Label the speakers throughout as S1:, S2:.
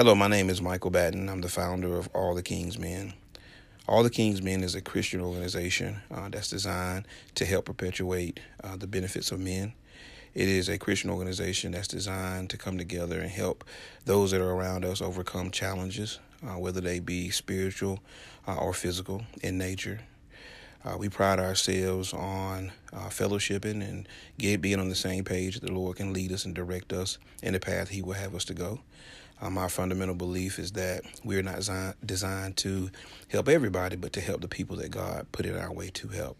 S1: Hello, my name is Michael Batten. I'm the founder of All the King's Men. All the King's Men is a Christian organization uh, that's designed to help perpetuate uh, the benefits of men. It is a Christian organization that's designed to come together and help those that are around us overcome challenges, uh, whether they be spiritual uh, or physical in nature. Uh, we pride ourselves on uh, fellowshipping and get, being on the same page that the Lord can lead us and direct us in the path He will have us to go. Um, our fundamental belief is that we're not designed, designed to help everybody, but to help the people that God put in our way to help.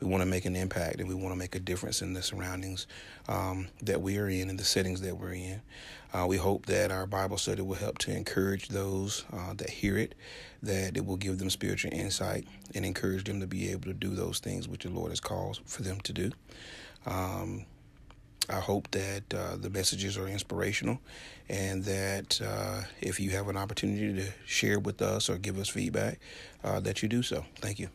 S1: We want to make an impact and we want to make a difference in the surroundings um, that we are in and the settings that we're in. Uh, we hope that our Bible study will help to encourage those uh, that hear it, that it will give them spiritual insight and encourage them to be able to do those things which the Lord has called for them to do. Um, I hope that uh, the messages are inspirational and that uh, if you have an opportunity to share with us or give us feedback, uh, that you do so. Thank you.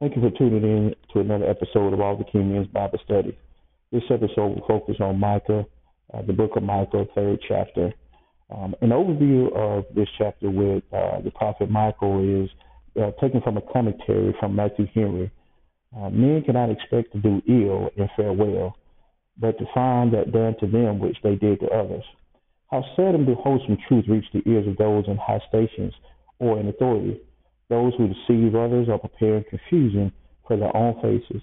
S2: Thank you for tuning in to another episode of All the King Men's Bible Study. This episode will focus on Micah, uh, the book of Micah, third chapter. Um, an overview of this chapter with uh, the prophet Michael is uh, taken from a commentary from Matthew Henry. Uh, men cannot expect to do ill and fare well, but to find that done to them which they did to others. How seldom do wholesome truth reach the ears of those in high stations or in authority those who deceive others are preparing confusion for their own faces.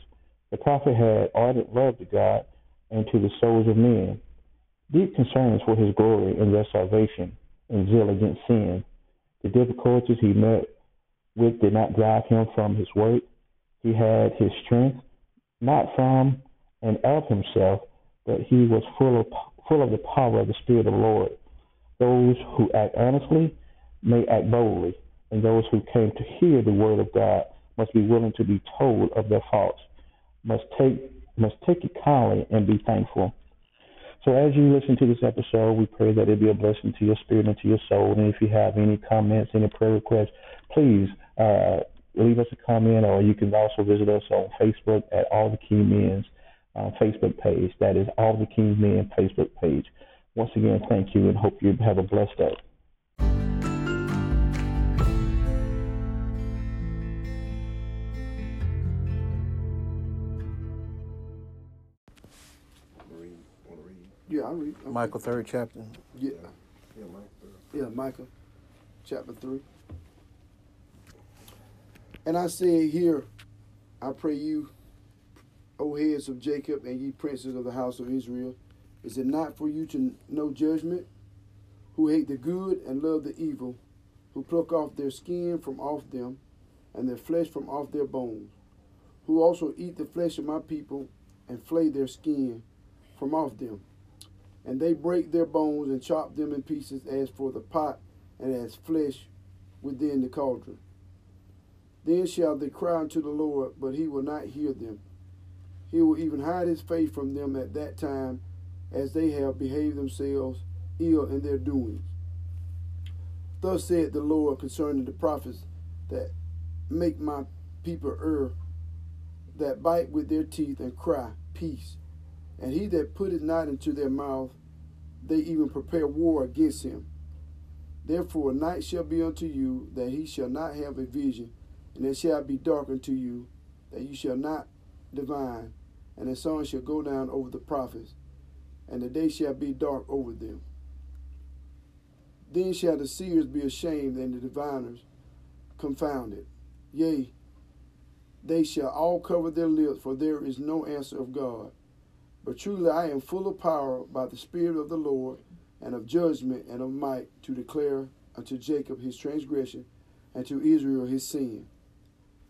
S2: The prophet had ardent love to God and to the souls of men, deep concerns for his glory and their salvation, and zeal against sin. The difficulties he met with did not drive him from his work. He had his strength not from and of himself, but he was full of full of the power of the Spirit of the Lord. Those who act honestly may act boldly and those who came to hear the word of God must be willing to be told of their faults, must take must take it kindly and be thankful. So as you listen to this episode, we pray that it be a blessing to your spirit and to your soul. And if you have any comments, any prayer requests, please uh, leave us a comment, or you can also visit us on Facebook at All the King Men's uh, Facebook page. That is All the King Men Facebook page. Once again, thank you, and hope you have a blessed day.
S3: Yeah, I read. Okay.
S4: Michael third chapter.
S3: Yeah. Yeah, Michael. Yeah, Micah, chapter three. And I say here, I pray you, O heads of Jacob, and ye princes of the house of Israel, is it not for you to know judgment, who hate the good and love the evil, who pluck off their skin from off them, and their flesh from off their bones, who also eat the flesh of my people, and flay their skin from off them? And they break their bones and chop them in pieces as for the pot and as flesh within the cauldron. Then shall they cry unto the Lord, but he will not hear them. He will even hide his face from them at that time, as they have behaved themselves ill in their doings. Thus said the Lord concerning the prophets that make my people err, that bite with their teeth and cry, Peace and he that putteth not into their mouth, they even prepare war against him. Therefore, a night shall be unto you that he shall not have a vision, and it shall be dark unto you that you shall not divine, and the sun shall go down over the prophets, and the day shall be dark over them. Then shall the seers be ashamed, and the diviners confounded. Yea, they shall all cover their lips, for there is no answer of God. But truly I am full of power by the Spirit of the Lord, and of judgment and of might, to declare unto Jacob his transgression, and to Israel his sin.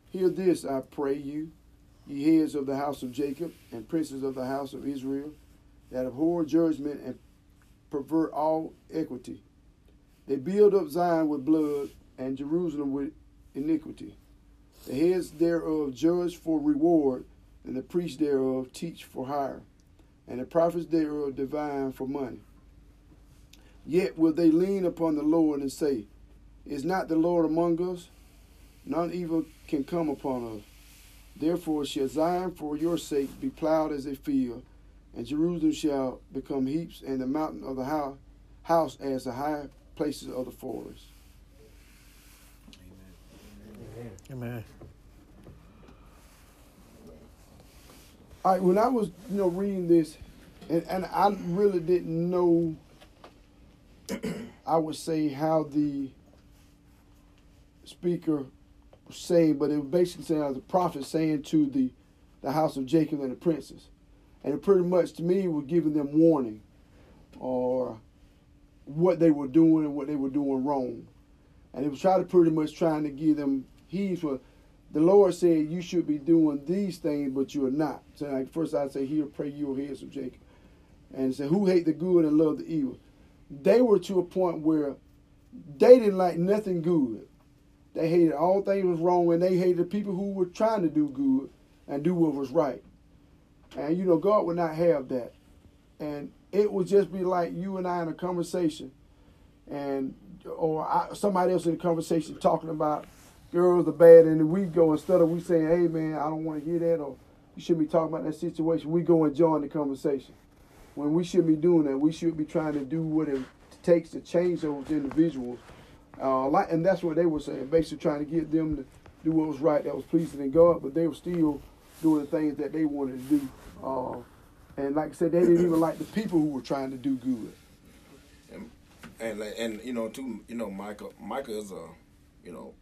S3: Hear this, I pray you, ye heads of the house of Jacob, and princes of the house of Israel, that abhor judgment and pervert all equity. They build up Zion with blood, and Jerusalem with iniquity. The heads thereof judge for reward, and the priests thereof teach for hire and the prophets thereof divine for money. Yet will they lean upon the Lord and say, Is not the Lord among us? None evil can come upon us. Therefore shall Zion for your sake be plowed as a field, and Jerusalem shall become heaps, and the mountain of the house, house as the high places of the forest.
S4: Amen. Amen.
S3: Right, when I was, you know, reading this, and, and I really didn't know, I would say, how the speaker was saying, but it was basically saying, uh, the prophet saying to the, the house of Jacob and the princes. And it pretty much, to me, was giving them warning or what they were doing and what they were doing wrong. And it was trying to pretty much trying to give them heed for the Lord said you should be doing these things, but you are not. So like first I say, here pray you heads of Jacob. And say, who hate the good and love the evil? They were to a point where they didn't like nothing good. They hated all things was wrong and they hated the people who were trying to do good and do what was right. And you know, God would not have that. And it would just be like you and I in a conversation and or I, somebody else in a conversation talking about girls are bad, and we go instead of we saying, "Hey man, I don't want to hear that," or you shouldn't be talking about that situation. We go and join the conversation. When we should be doing that, we should be trying to do what it takes to change those individuals. Uh, like, and that's what they were saying, basically trying to get them to do what was right, that was pleasing in God, but they were still doing the things that they wanted to do. Uh, and like I said, they didn't even like the people who were trying to do good.
S5: And and, and you know, too, you know, Michael, Michael is a, you know,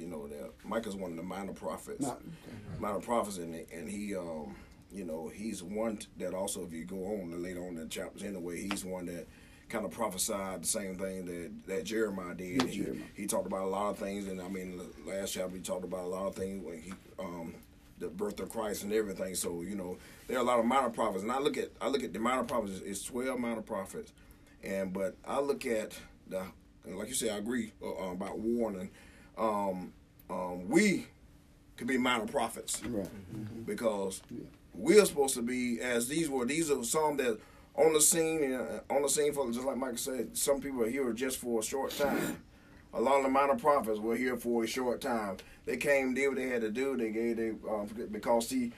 S5: you know that Micah's one of the minor prophets, Not, okay. minor prophets, and and he, um, you know, he's one that also, if you go on later on in the chapters anyway, he's one that kind of prophesied the same thing that, that Jeremiah did. he, Jeremiah. he talked about a lot of things, and I mean, the last chapter he talked about a lot of things when he, um, the birth of Christ and everything. So you know, there are a lot of minor prophets, and I look at I look at the minor prophets. It's twelve minor prophets, and but I look at the like you said, I agree uh, about warning um, um, we could be minor prophets, right? Mm-hmm. Because yeah. we're supposed to be as these were. These are some that on the scene, uh, on the scene for just like Michael said. Some people are here just for a short time. a lot of the minor prophets were here for a short time. They came, did what they had to do. They gave they um, because see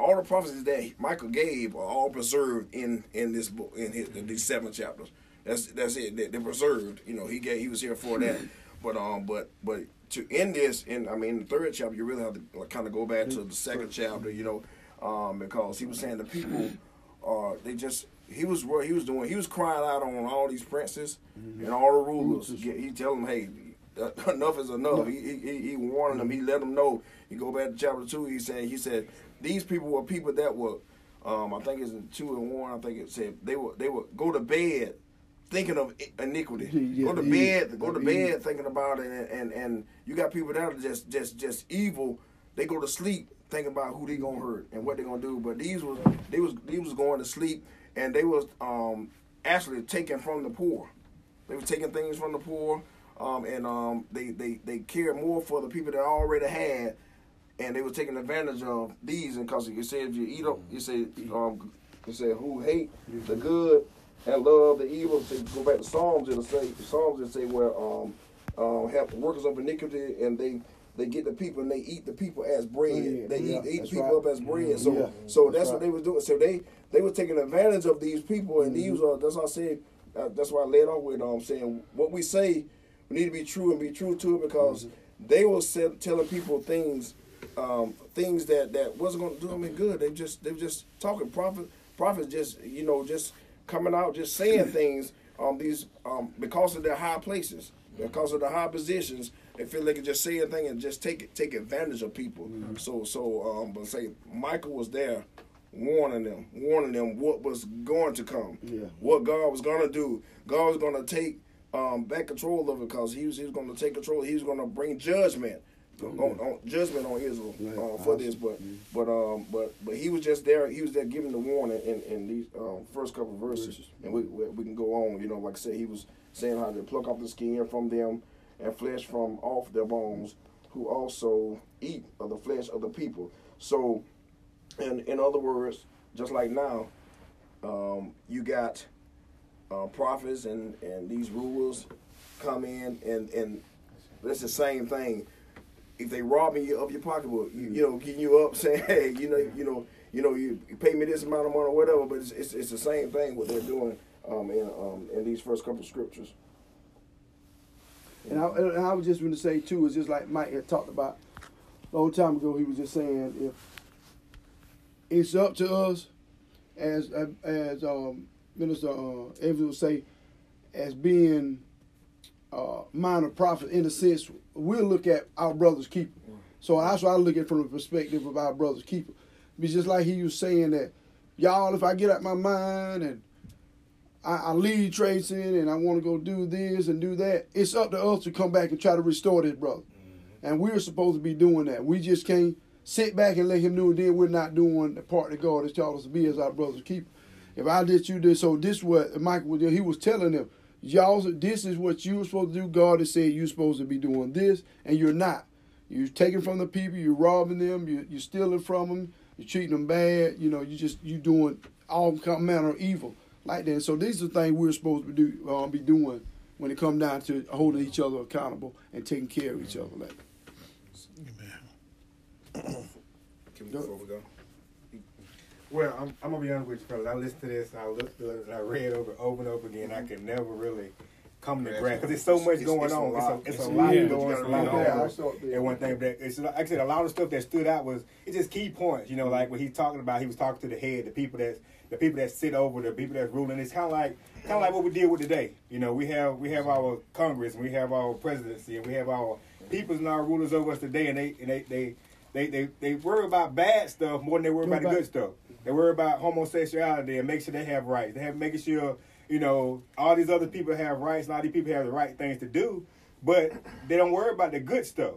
S5: all the prophecies that Michael gave are all preserved in in this book in his, these seven chapters. That's that's it. They, are preserved. You know, he gave he was here for that. But um, but but to end this in I mean the third chapter, you really have to like, kind of go back to the second chapter. You know, um, because he was saying the people are they just he was what he was doing. He was crying out on all these princes mm-hmm. and all the rulers. He tell them, hey, enough is enough. He, he he warned them. He let them know. You go back to chapter two. He said he said these people were people that were. Um, I think it's in two and one. I think it said they were they were go to bed thinking of iniquity. Yeah, go to bed, go to bed thinking about it, and, and, and you got people that are just just just evil. They go to sleep thinking about who they gonna hurt and what they gonna do. But these was they was these was going to sleep, and they was um, actually taking from the poor. They were taking things from the poor, um, and um, they they they cared more for the people that already had. And they were taking advantage of these, and because you said if you eat up, you say um, you said who hate the good and love the evil. To go back to Psalms, it'll say Psalms it'll say where um um have workers of iniquity and they they get the people and they eat the people as bread. Yeah. They yeah, eat, eat people right. up as bread. So yeah, so that's, that's right. what they was doing. So they they were taking advantage of these people and mm-hmm. these are that's what I said. Uh, that's why I led on with um saying what we say we need to be true and be true to it because mm-hmm. they were telling people things um, things that that wasn't going to do them any good. They just they were just talking prophet prophets just you know just coming out just saying things um, these um, because of their high places, because of the high positions. They feel they can just say a thing and just take it, take advantage of people. Mm-hmm. So so um, but say Michael was there warning them, warning them what was going to come, yeah. what God was going to do. God was going to take um, back control of it because he was, he was going to take control. He was going to bring judgment on, on, judgment on Israel uh, for this, but but um but but he was just there. He was there giving the warning in, in these um, first couple of verses, and we, we, we can go on. You know, like I said, he was saying how to pluck off the skin from them and flesh from off their bones, who also eat of the flesh of the people. So, in in other words, just like now, um, you got uh, prophets and and these rulers come in and and it's the same thing. If they robbing you of your pocketbook, you, you know, getting you up saying, hey, you know, you know, you know, you, pay me this amount of money or whatever, but it's, it's, it's the same thing what they're doing um, in um, in these first couple of scriptures.
S3: And I, and I was just going to say too, is just like Mike had talked about a long time ago. He was just saying if it's up to us, as as um, Minister uh, Evans would say, as being uh, minor prophet in a sense, we'll look at our brother's keeper. So that's why I look at it from the perspective of our brother's keeper. It's just like he was saying that, y'all, if I get out my mind and I, I lead tracing and I want to go do this and do that, it's up to us to come back and try to restore this brother. Mm-hmm. And we're supposed to be doing that. We just can't sit back and let him know then we're not doing the part that God has taught us to be as our brother's keeper. If I did you this, so this what Michael was he was telling them, y'all, this is what you were supposed to do. God has said you're supposed to be doing this, and you're not. You're taking from the people, you're robbing them, you're, you're stealing from them, you're treating them bad. You know, you just you're doing all manner of evil like that. So these are the things we're supposed to do, uh, be doing when it comes down to holding each other accountable and taking care of each other. Like.
S5: Amen. Can we before we go?
S6: Well, I'm, I'm gonna be honest with you, fellas. I listened to this, I looked through it, and I read over over and over again. I could never really come to grasp because there's so much going it's on. It's a, it's a lot yeah, going on. And one thing that it's like I said, a lot of stuff that stood out was it's just key points. You know, like what he's talking about. He was talking to the head, the people that the people that sit over, the people that's ruling. It's kind of like kind of like what we deal with today. You know, we have we have our Congress, and we have our presidency, and we have our peoples and our rulers over us today, and they and they they. They, they, they worry about bad stuff more than they worry about the good stuff. They worry about homosexuality and make sure they have rights. They have making sure you know all these other people have rights and all these people have the right things to do, but they don't worry about the good stuff,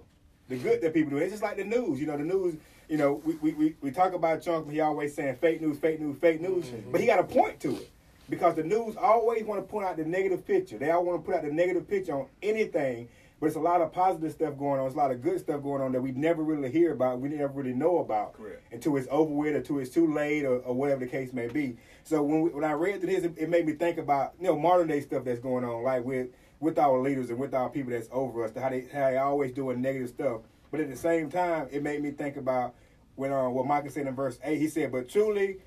S6: the good that people do. It's just like the news. You know, the news. You know, we we, we, we talk about Trump, but he always saying fake news, fake news, fake news. Mm-hmm. But he got a point to it because the news always want to point out the negative picture. They all want to put out the negative picture on anything but it's a lot of positive stuff going on. It's a lot of good stuff going on that we never really hear about. We never really know about
S5: Correct.
S6: until it's over with, or until it's too late, or, or whatever the case may be. So when we, when I read to this, it, it, made me think about you know modern day stuff that's going on, like with with our leaders and with our people that's over us, how they how they always doing negative stuff. But at the same time, it made me think about when uh, what Michael said in verse eight. He said, "But truly."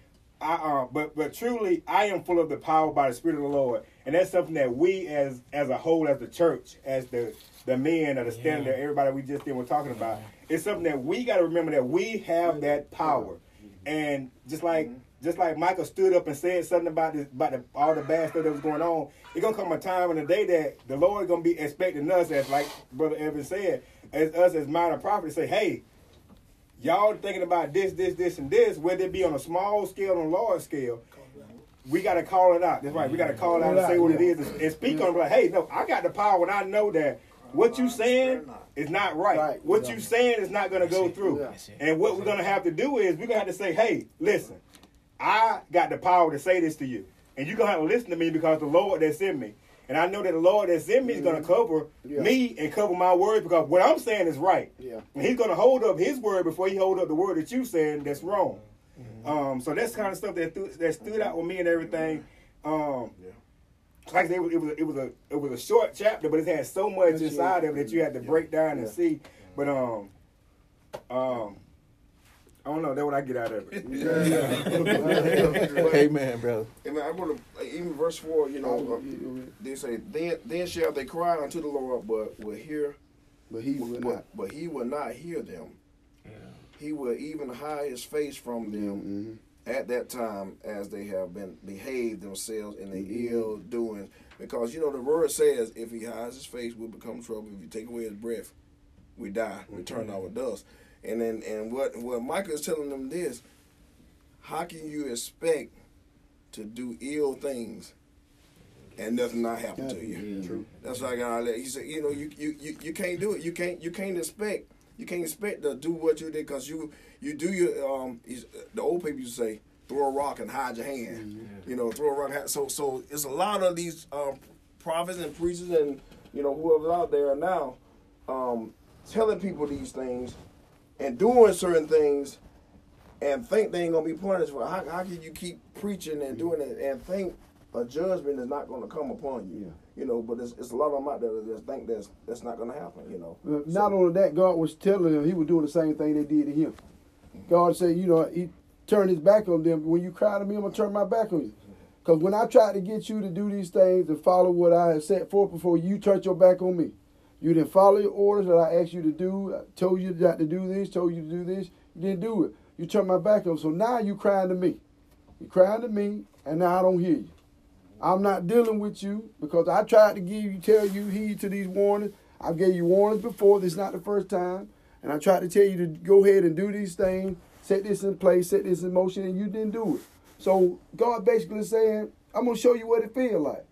S6: I, uh, but but truly, I am full of the power by the Spirit of the Lord, and that's something that we, as as a whole, as the church, as the the men or the standard, yeah. everybody we just did were talking about. It's something that we got to remember that we have that power, and just like mm-hmm. just like Michael stood up and said something about this about the, all the bad stuff that was going on. It's gonna come a time in the day that the Lord gonna be expecting us, as like Brother Evan said, as us as minor prophets, say, hey. Y'all thinking about this, this, this, and this, whether it be on a small scale or a large scale, we got to call it out. That's right. We got to call it out and say what it is and, and speak on it. Like, hey, no, I got the power and I know that what you saying is not right. right. What you saying is not going to go through. Yeah. And what we're going to have to do is we're going to have to say, hey, listen, I got the power to say this to you. And you're going to have to listen to me because the Lord that's in me. And I know that the Lord that's in me is going to mm-hmm. cover yeah. me and cover my words because what I'm saying is right.
S3: Yeah.
S6: And he's going to hold up his word before he hold up the word that you saying that's wrong. Mm-hmm. Um, so that's kind of stuff that, th- that stood out with me and everything. Um, yeah like it was, it was a, it was a it was a short chapter, but it had so much inside of it that you had to break down and see. But um, um, I don't know. That's what I get out of it.
S1: Amen, brother.
S5: Amen. I want to even verse four. You know, uh, they say, "Then then shall they cry unto the Lord, but will hear,
S3: but he will not.
S5: But he will not hear them. Yeah. He will even hide his face from them." At that time as they have been behaved themselves in the mm-hmm. ill doing. Because you know the word says, if he hides his face, we'll become trouble. If you take away his breath, we die. We turn mm-hmm. our dust. And then and what what Michael is telling them this: How can you expect to do ill things and nothing not happen to you? True. That's why I got. He said, you know, you, you you you can't do it. You can't you can't expect you can't expect to do what you did because you you do your um. The old people used to say throw a rock and hide your hand. Mm-hmm. You know, throw a rock. So so it's a lot of these um, prophets and preachers and you know whoever's out there now um, telling people these things and doing certain things and think they ain't gonna be punished for. How, how can you keep preaching and doing it and think
S1: a judgment is not going to come upon you. Yeah. You know, but it's, it's a lot of them out there that just think that's that's not going to happen. You know.
S3: Not so, only that, God was telling him he was doing the same thing they did to him. God said, you know, he turned his back on them. When you cry to me, I'm gonna turn my back on you. Because when I tried to get you to do these things and follow what I had set forth before, you turned your back on me. You didn't follow your orders that I asked you to do. I told you not to do this, told you to do this. You didn't do it. You turned my back on. So now you crying to me. You crying to me, and now I don't hear you. I'm not dealing with you because I tried to give you, tell you heed to these warnings. I gave you warnings before. This is not the first time. And I tried to tell you to go ahead and do these things, set this in place, set this in motion, and you didn't do it. So God basically saying, I'm gonna show you what it feel like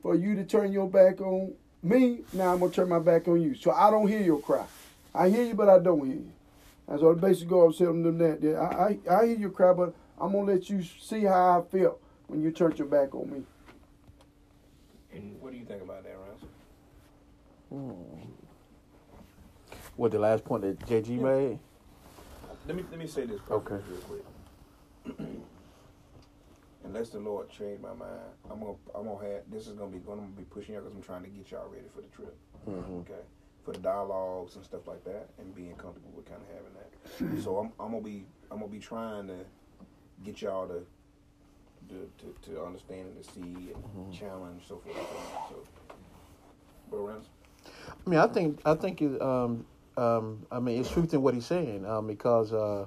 S3: for you to turn your back on me. Now I'm gonna turn my back on you. So I don't hear your cry. I hear you, but I don't hear you. That's what basically God was telling them that. that I, I, I hear your cry, but I'm gonna let you see how I felt when you turned your back on me.
S1: And what do you think about that, Russ?
S4: Hmm. What the last point that JG yeah. made?
S1: Let me let me say this okay. real quick. Unless the Lord change my mind, I'm gonna I'm gonna have this is gonna be gonna be pushing y'all because I'm trying to get y'all ready for the trip. Mm-hmm. Okay, for the dialogues and stuff like that, and being comfortable with kind of having that. so I'm I'm gonna be I'm gonna be trying to get y'all to to, to, to understand and to see and mm-hmm. challenge so forth and so but
S4: I mean, I think I think it, um, um, I mean, it's truth in what he's saying um, because uh,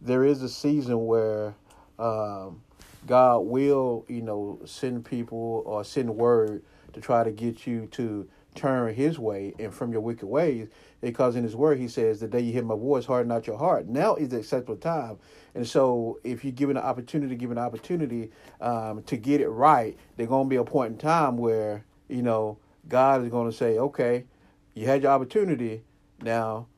S4: there is a season where um, God will, you know, send people or send word to try to get you to turn His way and from your wicked ways. Because in His Word, He says, "The day you hear My voice, harden not your heart." Now is the acceptable time, and so if you give an opportunity, give an opportunity um, to get it right, there's gonna be a point in time where you know God is gonna say, "Okay, you had your opportunity." Now,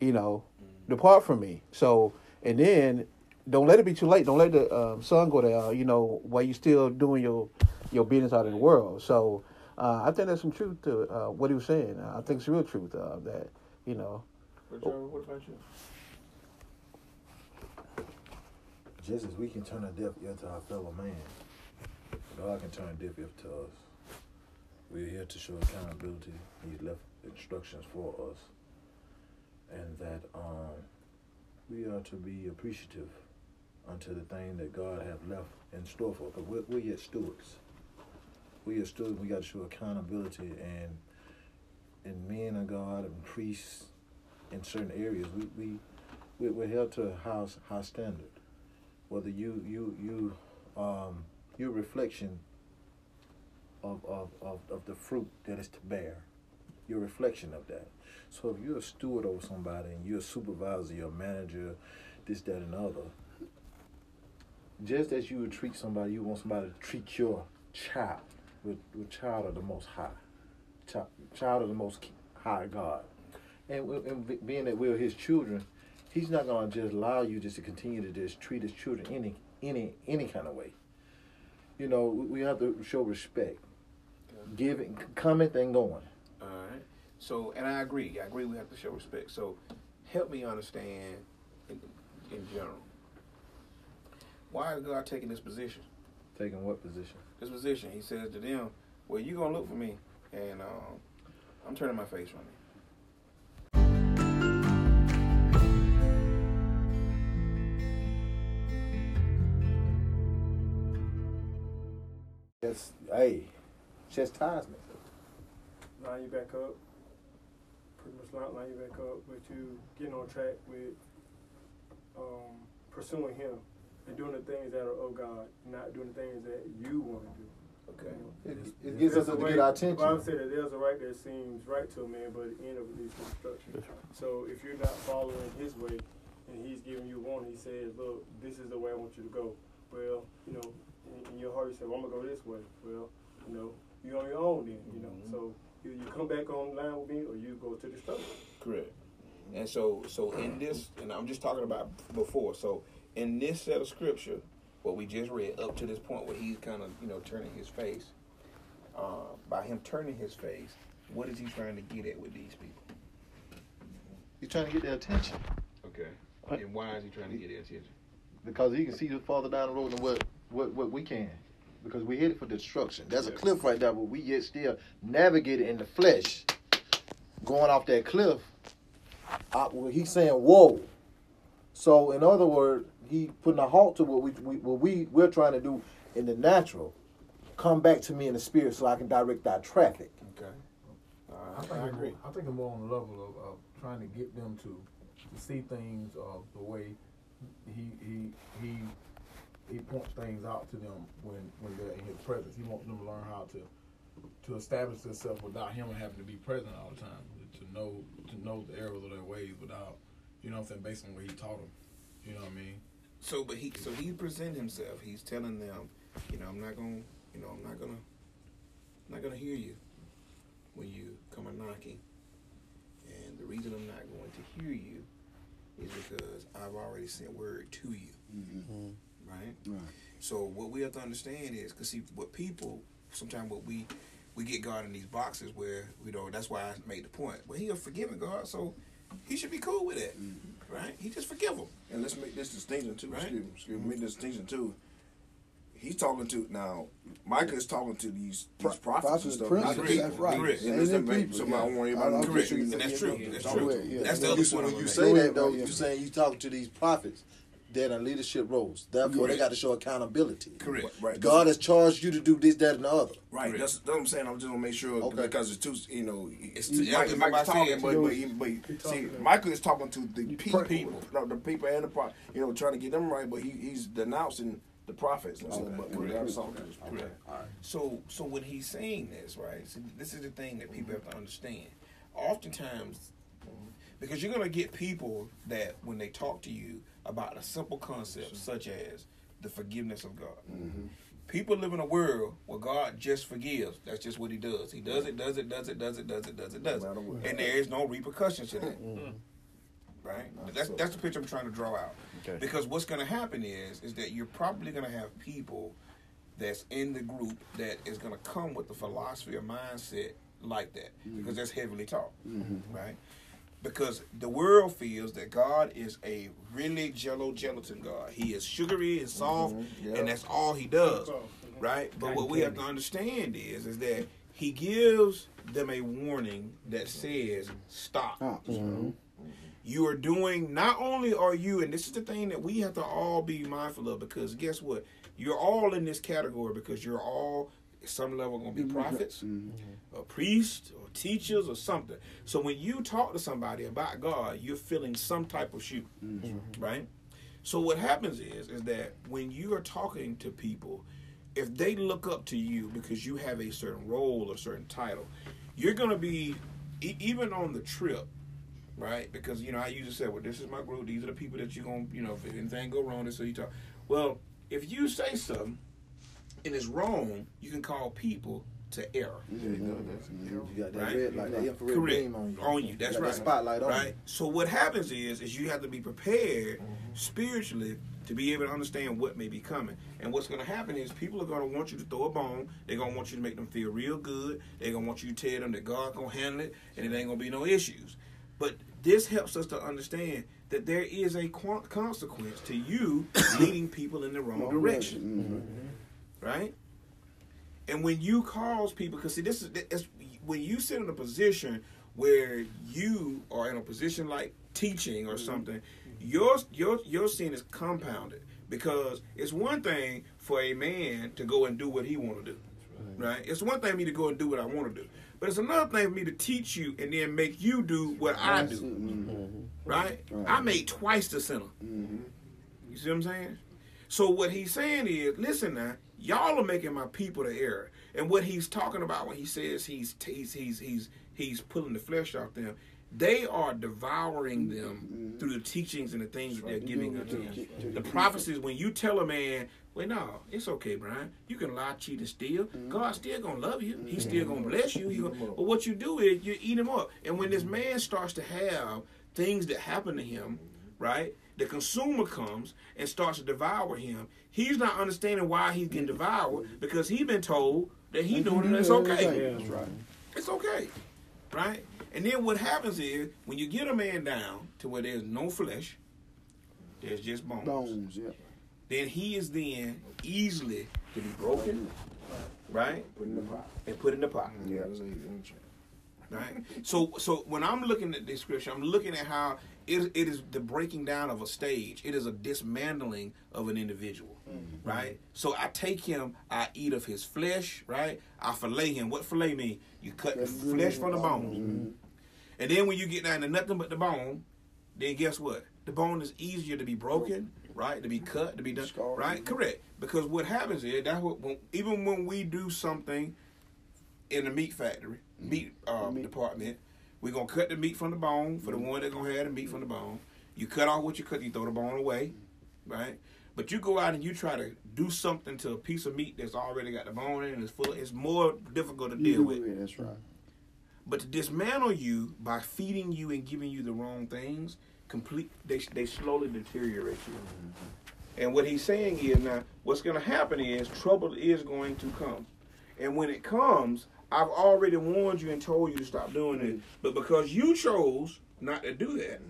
S4: you know, depart from me. So, and then don't let it be too late. Don't let the um, sun go down. You know, while you're still doing your your business out in the world. So, uh, I think there's some truth to uh, what he was saying. I think it's real truth uh, that you know.
S1: what about you?
S7: Just as we can turn a deaf ear to our fellow man, God can turn a deaf ear to us. We're here to show accountability. He's left instructions for us, and that um, we are to be appreciative unto the thing that God have left in store for us. Because we're, we're yet stewards. We are stewards. We got to show accountability, and and men of God and priests in certain areas, we we we're held to a high high standard. Whether you you you um, your reflection of, of, of, of the fruit that is to bear your reflection of that. So if you're a steward over somebody and you're a supervisor, you're a manager, this, that, and other, just as you would treat somebody, you want somebody to treat your child with, with child of the most high, child, child of the most high God. And, and being that we're his children, he's not going to just allow you just to continue to just treat his children any any any kind of way. You know, we have to show respect, giving, comment, and going.
S1: All right. So, and I agree. I agree. We have to show respect. So, help me understand in, in general. Why is God taking this position?
S7: Taking what position?
S1: This position. He says to them, "Well, you gonna look for me, and um, I'm turning my face from you."
S7: Yes, hey, chastisement
S8: line you back up. Pretty much line, line you back up with you getting on track with um, pursuing Him and doing the things that are of God, not doing the things that you want to do.
S7: Okay. It, it gives us to get our attention. The
S8: Bible said that there's a right that seems right to a man, but the end of it leads to destruction. So if you're not following his way and he's giving you one, he says, look, this is the way I want you to go. Well, you know, in, in your heart you say, well, I'm going to go this way. Well, you know, you're on your own then, you know. Mm-hmm. So Either you come back online with me or you go to the store.
S1: Correct. And so, so in this, and I'm just talking about before. So in this set of scripture, what we just read up to this point where he's kind of, you know, turning his face. Uh, by him turning his face, what is he trying to get at with these people?
S7: He's trying to get their attention.
S1: Okay. And why is he trying to get their attention?
S7: Because he can see farther down the road than what what, what we can. because we're headed for destruction. There's a cliff right there, but we yet still navigating in the flesh, going off that cliff. I, well, he's saying, "Whoa!" So, in other words, he putting a halt to what we, we what we we're trying to do in the natural. Come back to me in the spirit, so I can direct our traffic.
S5: Okay.
S9: I think, I, agree. I think I'm more on the level of, of trying to get them to, to see things uh, the way he he he he points things out to them when when they're in his presence. He wants them to learn how to to establish themselves without him having to be present all the time. To know to know the errors of their ways without you know what I'm saying based on what he taught them. You know what I mean?
S1: So, but he so he present himself. He's telling them, you know, I'm not gonna, you know, I'm not gonna, I'm not gonna hear you when you come a knocking. And the reason I'm not going to hear you is because I've already sent word to you. Mm-hmm. Right? Right. So what we have to understand is, because see, what people sometimes what we we get God in these boxes where you know that's why I made the point. Well, He a forgiving God, so He should be cool with it, mm-hmm. right? He just forgive him.
S5: And let's make this distinction too. Right? Excuse me. Excuse me. Make this distinction too he's talking to now. Micah is talking to these, these prophets and stuff. Not the people. That's right. Correct. And listen, people, so yeah. I don't want anybody
S1: to correct. And that's true. That's true. Yeah. That's the other
S7: point. When you say that though, you're saying you talking to these prophets that are leadership roles. Therefore, they got to show accountability.
S5: Correct. Right.
S7: God has charged you to do this, that, and the other.
S5: Right. That's, that's what I'm saying. I'm just gonna make sure okay. because it's too, you know, it's too. Mike, Mike's talking, but, but, but see, Michael is talking to the people, people. the people and the you know, trying to get them right, but he, he's denouncing the prophets and stuff. But correct.
S1: Okay. All right. So so when he's saying this, right? So this is the thing that people have to understand. Oftentimes, because you're gonna get people that when they talk to you about a simple concept such as the forgiveness of God. Mm-hmm. People live in a world where God just forgives. That's just what He does. He does it, does it, does it, does it, does it, does it, does it, and there is no repercussions to that. Mm-hmm. Right? That's that's the picture I'm trying to draw out. Okay. Because what's going to happen is is that you're probably going to have people that's in the group that is going to come with the philosophy or mindset like that mm-hmm. because that's heavily taught, mm-hmm. right? Because the world feels that God is a really jello gelatin God. He is sugary and soft, mm-hmm. yep. and that's all he does, right? But what we have to understand is is that he gives them a warning that says stop. Mm-hmm you are doing not only are you and this is the thing that we have to all be mindful of because guess what you're all in this category because you're all at some level going to be prophets mm-hmm. or priests or teachers or something so when you talk to somebody about god you're feeling some type of shoe mm-hmm. right so what happens is is that when you are talking to people if they look up to you because you have a certain role or certain title you're going to be even on the trip right? Because you know I usually say, well, this is my group. These are the people that you're gonna, you know, if anything go wrong, this is you talk. Well, if you say something and it's wrong, you can call people to error. Mm-hmm. You got that right? red light, that infrared Correct. beam on you. On you. That's right. That spotlight on right? you. So what happens is, is you have to be prepared mm-hmm. spiritually to be able to understand what may be coming. And what's going to happen is people are going to want you to throw a bone. They're going to want you to make them feel real good. They're going to want you to tell them that God going to handle it and it ain't going to be no issues. But this helps us to understand that there is a consequence to you leading people in the wrong direction. Mm-hmm. Right? And when you cause people, because see, this is when you sit in a position where you are in a position like teaching or mm-hmm. something, your your your sin is compounded because it's one thing for a man to go and do what he want to do, right. right? It's one thing for me to go and do what I want to do. But it's another thing for me to teach you and then make you do what I do. Mm-hmm. Right? right? I made twice the sinner. Mm-hmm. You see what I'm saying? So what he's saying is, listen now, y'all are making my people the error. And what he's talking about when he says he's he's he's he's he's pulling the flesh off them, they are devouring them mm-hmm. through the teachings and the things that they're giving unto them. The prophecies, when you tell a man, well, no, it's okay, Brian. You can lie, cheat, and steal. Mm-hmm. God's still gonna love you. He's still gonna bless you. Gonna, but what you do is you eat him up. And when this man starts to have things that happen to him, right? The consumer comes and starts to devour him. He's not understanding why he's getting devoured because he's been told that he's doing it. It's okay. Yeah, that's right. It's okay, right? And then what happens is when you get a man down to where there's no flesh, there's just bones. Bones, yeah then he is then easily to be broken, right?
S5: Put in the pot.
S1: And put in the pot.
S5: Yeah. It was in the chat.
S1: Right. So so when I'm looking at this scripture, I'm looking at how it, it is the breaking down of a stage. It is a dismantling of an individual. Mm-hmm. Right. So I take him, I eat of his flesh. Right. I fillet him. What fillet mean? You cut the flesh from the bones. Mm-hmm. And then when you get down to nothing but the bone, then guess what? The bone is easier to be broken, right? To be cut, to be done, right? Correct. Because what happens is that when, even when we do something in the meat factory, meat, uh, meat. department, we're gonna cut the meat from the bone for the one that's gonna have the meat from the bone. You cut off what you cut, you throw the bone away, right? But you go out and you try to do something to a piece of meat that's already got the bone in it and it's full. It's more difficult to deal with.
S3: Yeah, That's right.
S1: But to dismantle you by feeding you and giving you the wrong things, complete they they slowly deteriorate you. Mm-hmm. And what he's saying is now, what's going to happen is trouble is going to come, and when it comes, I've already warned you and told you to stop doing it. But because you chose not to do that,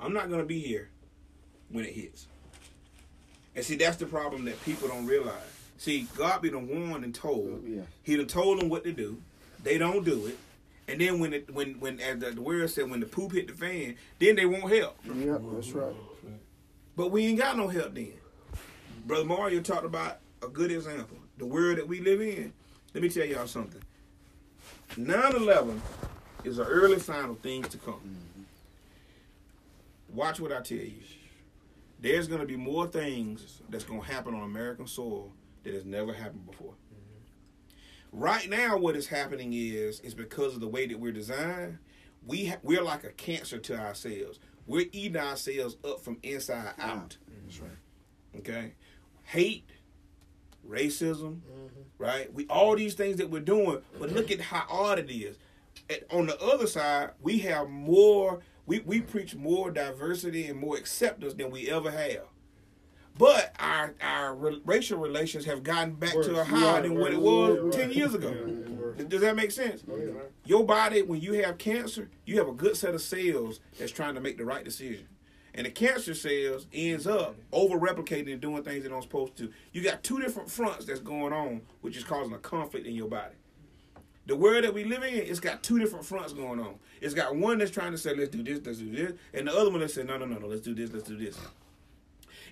S1: I'm not going to be here when it hits. And see, that's the problem that people don't realize. See, God be the warned and told. Oh, yeah. He done told them what to do. They don't do it. And then when it when when as the, the word said when the poop hit the fan, then they won't help.
S3: Yeah, that's right.
S1: But we ain't got no help then. Brother Mario talked about a good example. The world that we live in. Let me tell y'all something. 9-11 is an early sign of things to come. Mm-hmm. Watch what I tell you. There's going to be more things that's going to happen on American soil that has never happened before. Right now, what is happening is is because of the way that we're designed. We ha- we're like a cancer to ourselves. We're eating ourselves up from inside out. That's right. Okay, hate, racism, mm-hmm. right? We all these things that we're doing, but look at how odd it is. On the other side, we have more. We we preach more diversity and more acceptance than we ever have. But our our racial relations have gotten back Worse. to a high than what it was right. ten years ago. Yeah, Does that make sense? Oh, yeah. Your body, when you have cancer, you have a good set of cells that's trying to make the right decision. And the cancer cells ends up over replicating and doing things they're not supposed to. You got two different fronts that's going on, which is causing a conflict in your body. The world that we live in, it's got two different fronts going on. It's got one that's trying to say, let's do this, let's do this, and the other one that says, no, no, no, no, let's do this, let's do this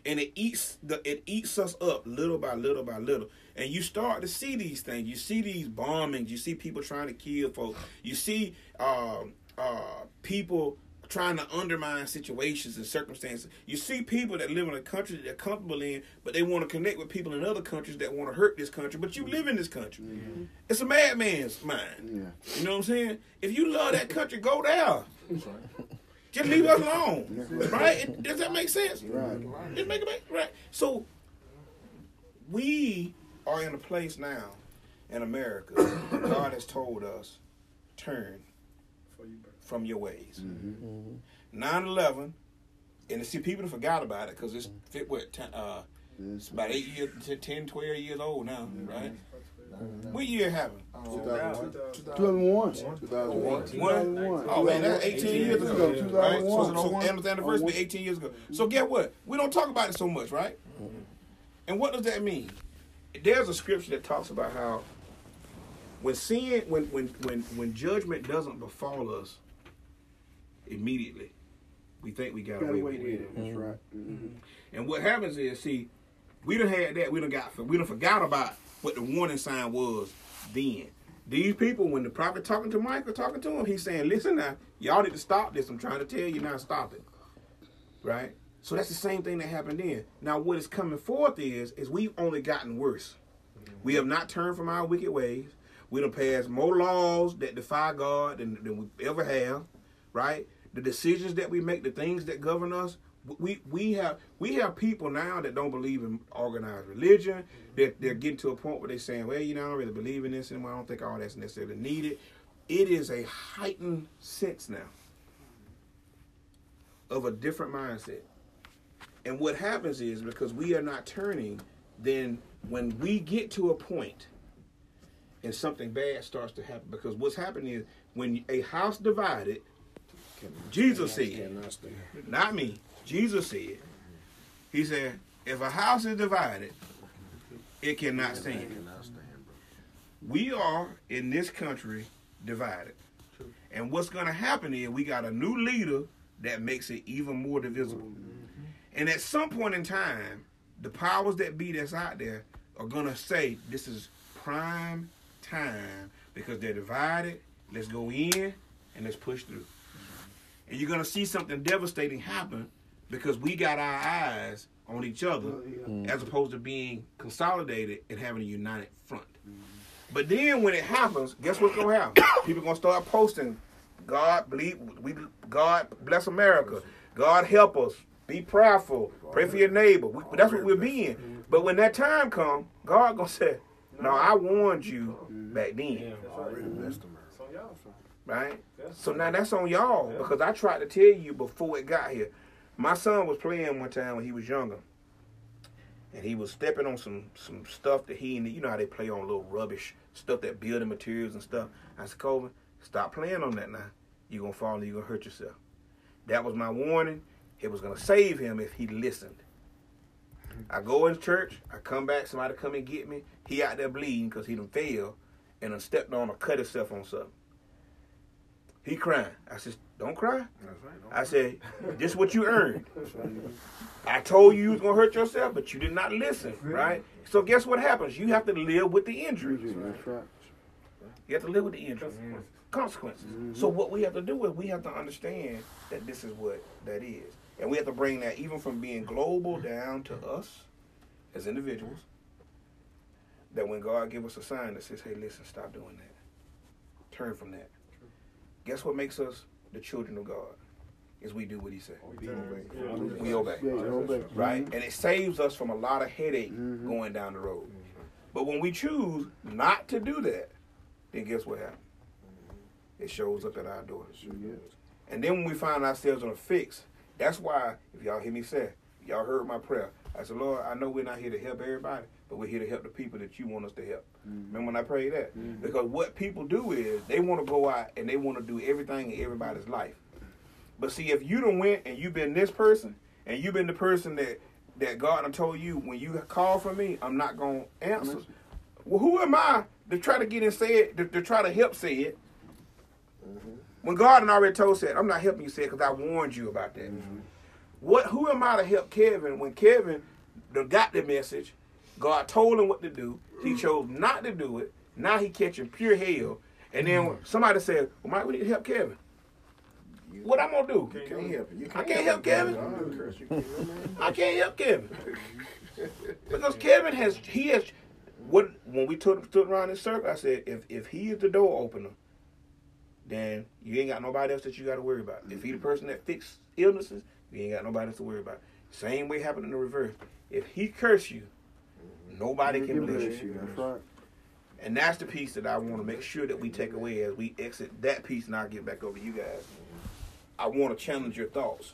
S1: and it eats the it eats us up little by little by little. And you start to see these things. You see these bombings. You see people trying to kill folks. You see uh, uh, people trying to undermine situations and circumstances. You see people that live in a country that they're comfortable in, but they want to connect with people in other countries that want to hurt this country. But you live in this country. Mm-hmm. It's a madman's mind. Yeah. You know what I'm saying? If you love that country, go there. Just leave us alone, right? Does that make sense? Right. Just make it make right. So we are in a place now in America. God has told us, turn from your ways. Mm-hmm. 9-11, and see people forgot about it because it's fit what uh, it's about eight years, 10, 12 years old now, mm-hmm. right? What year happened?
S3: 2001. 2001.
S1: 2001. Oh man, that's 18 years ago. 2001. Right? So, so Amazon's anniversary 18 years ago. So get what? We don't talk about it so much, right? And what does that mean? There's a scripture that talks about how when sin, when when when when judgment doesn't befall us immediately, we think we got, got away, with it.
S3: That's right. Mm-hmm.
S1: And what happens is, see, we don't had that. We don't got. We don't forgot about what the warning sign was then. These people, when the prophet talking to Michael, talking to him, he's saying, listen now, y'all need to stop this. I'm trying to tell you now, stop it. Right? So that's the same thing that happened then. Now what is coming forth is, is we've only gotten worse. We have not turned from our wicked ways. We have passed more laws that defy God than, than we ever have. Right? The decisions that we make, the things that govern us, we we have we have people now that don't believe in organized religion. Mm-hmm. They're, they're getting to a point where they're saying, well, you know, I don't really believe in this anymore. I don't think all that's necessarily needed. It is a heightened sense now of a different mindset. And what happens is because we are not turning, then when we get to a point and something bad starts to happen, because what's happening is when a house divided, Jesus said, not me, Jesus said, He said, if a house is divided, it cannot stand. We are in this country divided. And what's going to happen is we got a new leader that makes it even more divisible. And at some point in time, the powers that be that's out there are going to say this is prime time because they're divided. Let's go in and let's push through. And you're going to see something devastating happen because we got our eyes on each other mm. as opposed to being consolidated and having a united front. Mm. But then when it happens, guess what's gonna happen? People gonna start posting, God believe we God bless America. God help us. Be prayerful. Pray for your neighbor. We, that's what we're being. But when that time comes, God gonna say, No, I warned you back then. Right? So now that's on y'all because I tried to tell you before it got here. My son was playing one time when he was younger, and he was stepping on some some stuff that he and you know how they play on little rubbish stuff that building materials and stuff. I said, Colvin, stop playing on that now. You're gonna fall and you're gonna hurt yourself. That was my warning. It was gonna save him if he listened. I go in church, I come back, somebody come and get me. He out there bleeding because he done fell and done stepped on or cut himself on something. He crying. I said, don't cry. Right, don't I said, this is what you earned. I told you you was gonna hurt yourself, but you did not listen, right? So guess what happens? You have to live with the injury. You have to live with the injury. Consequences. Mm-hmm. So what we have to do is we have to understand that this is what that is. And we have to bring that even from being global down to us as individuals. That when God give us a sign that says, hey, listen, stop doing that. Turn from that. Guess what makes us the children of God? Is we do what He said. We obey. We obey. Right? And it saves us from a lot of headache mm-hmm. going down the road. Mm-hmm. But when we choose not to do that, then guess what happens? Mm-hmm. It shows up at our door. Sure and then when we find ourselves on a fix, that's why, if y'all hear me say, y'all heard my prayer. I said, Lord, I know we're not here to help everybody, but we're here to help the people that you want us to help. Mm-hmm. Remember when I prayed that? Mm-hmm. Because what people do is they want to go out and they want to do everything in everybody's life. But see, if you don't went and you've been this person, and you've been the person that that God done told you when you call for me, I'm not gonna answer. Well, who am I to try to get and say it, to, to try to help say it? Mm-hmm. When God had already told said, I'm not helping you say it because I warned you about that. What? Who am I to help Kevin when Kevin got the message God told him what to do. He chose not to do it. Now he catching pure hell. And then somebody said, well, Mike, we need to help Kevin. What I'm gonna do?
S5: You can't help
S1: You can't I can't help, Kevin. I can't help Kevin. because Kevin has he has what when we stood, stood around in circle, I said if if he is the door opener, then you ain't got nobody else that you got to worry about. If he the person that fixes illnesses, you ain't got nobody else to worry about. Same way happened in the reverse. If he curse you, Nobody can bless you. That's right. And that's the piece that I want to make sure that we take away as we exit that piece and I'll get back over you guys. I want to challenge your thoughts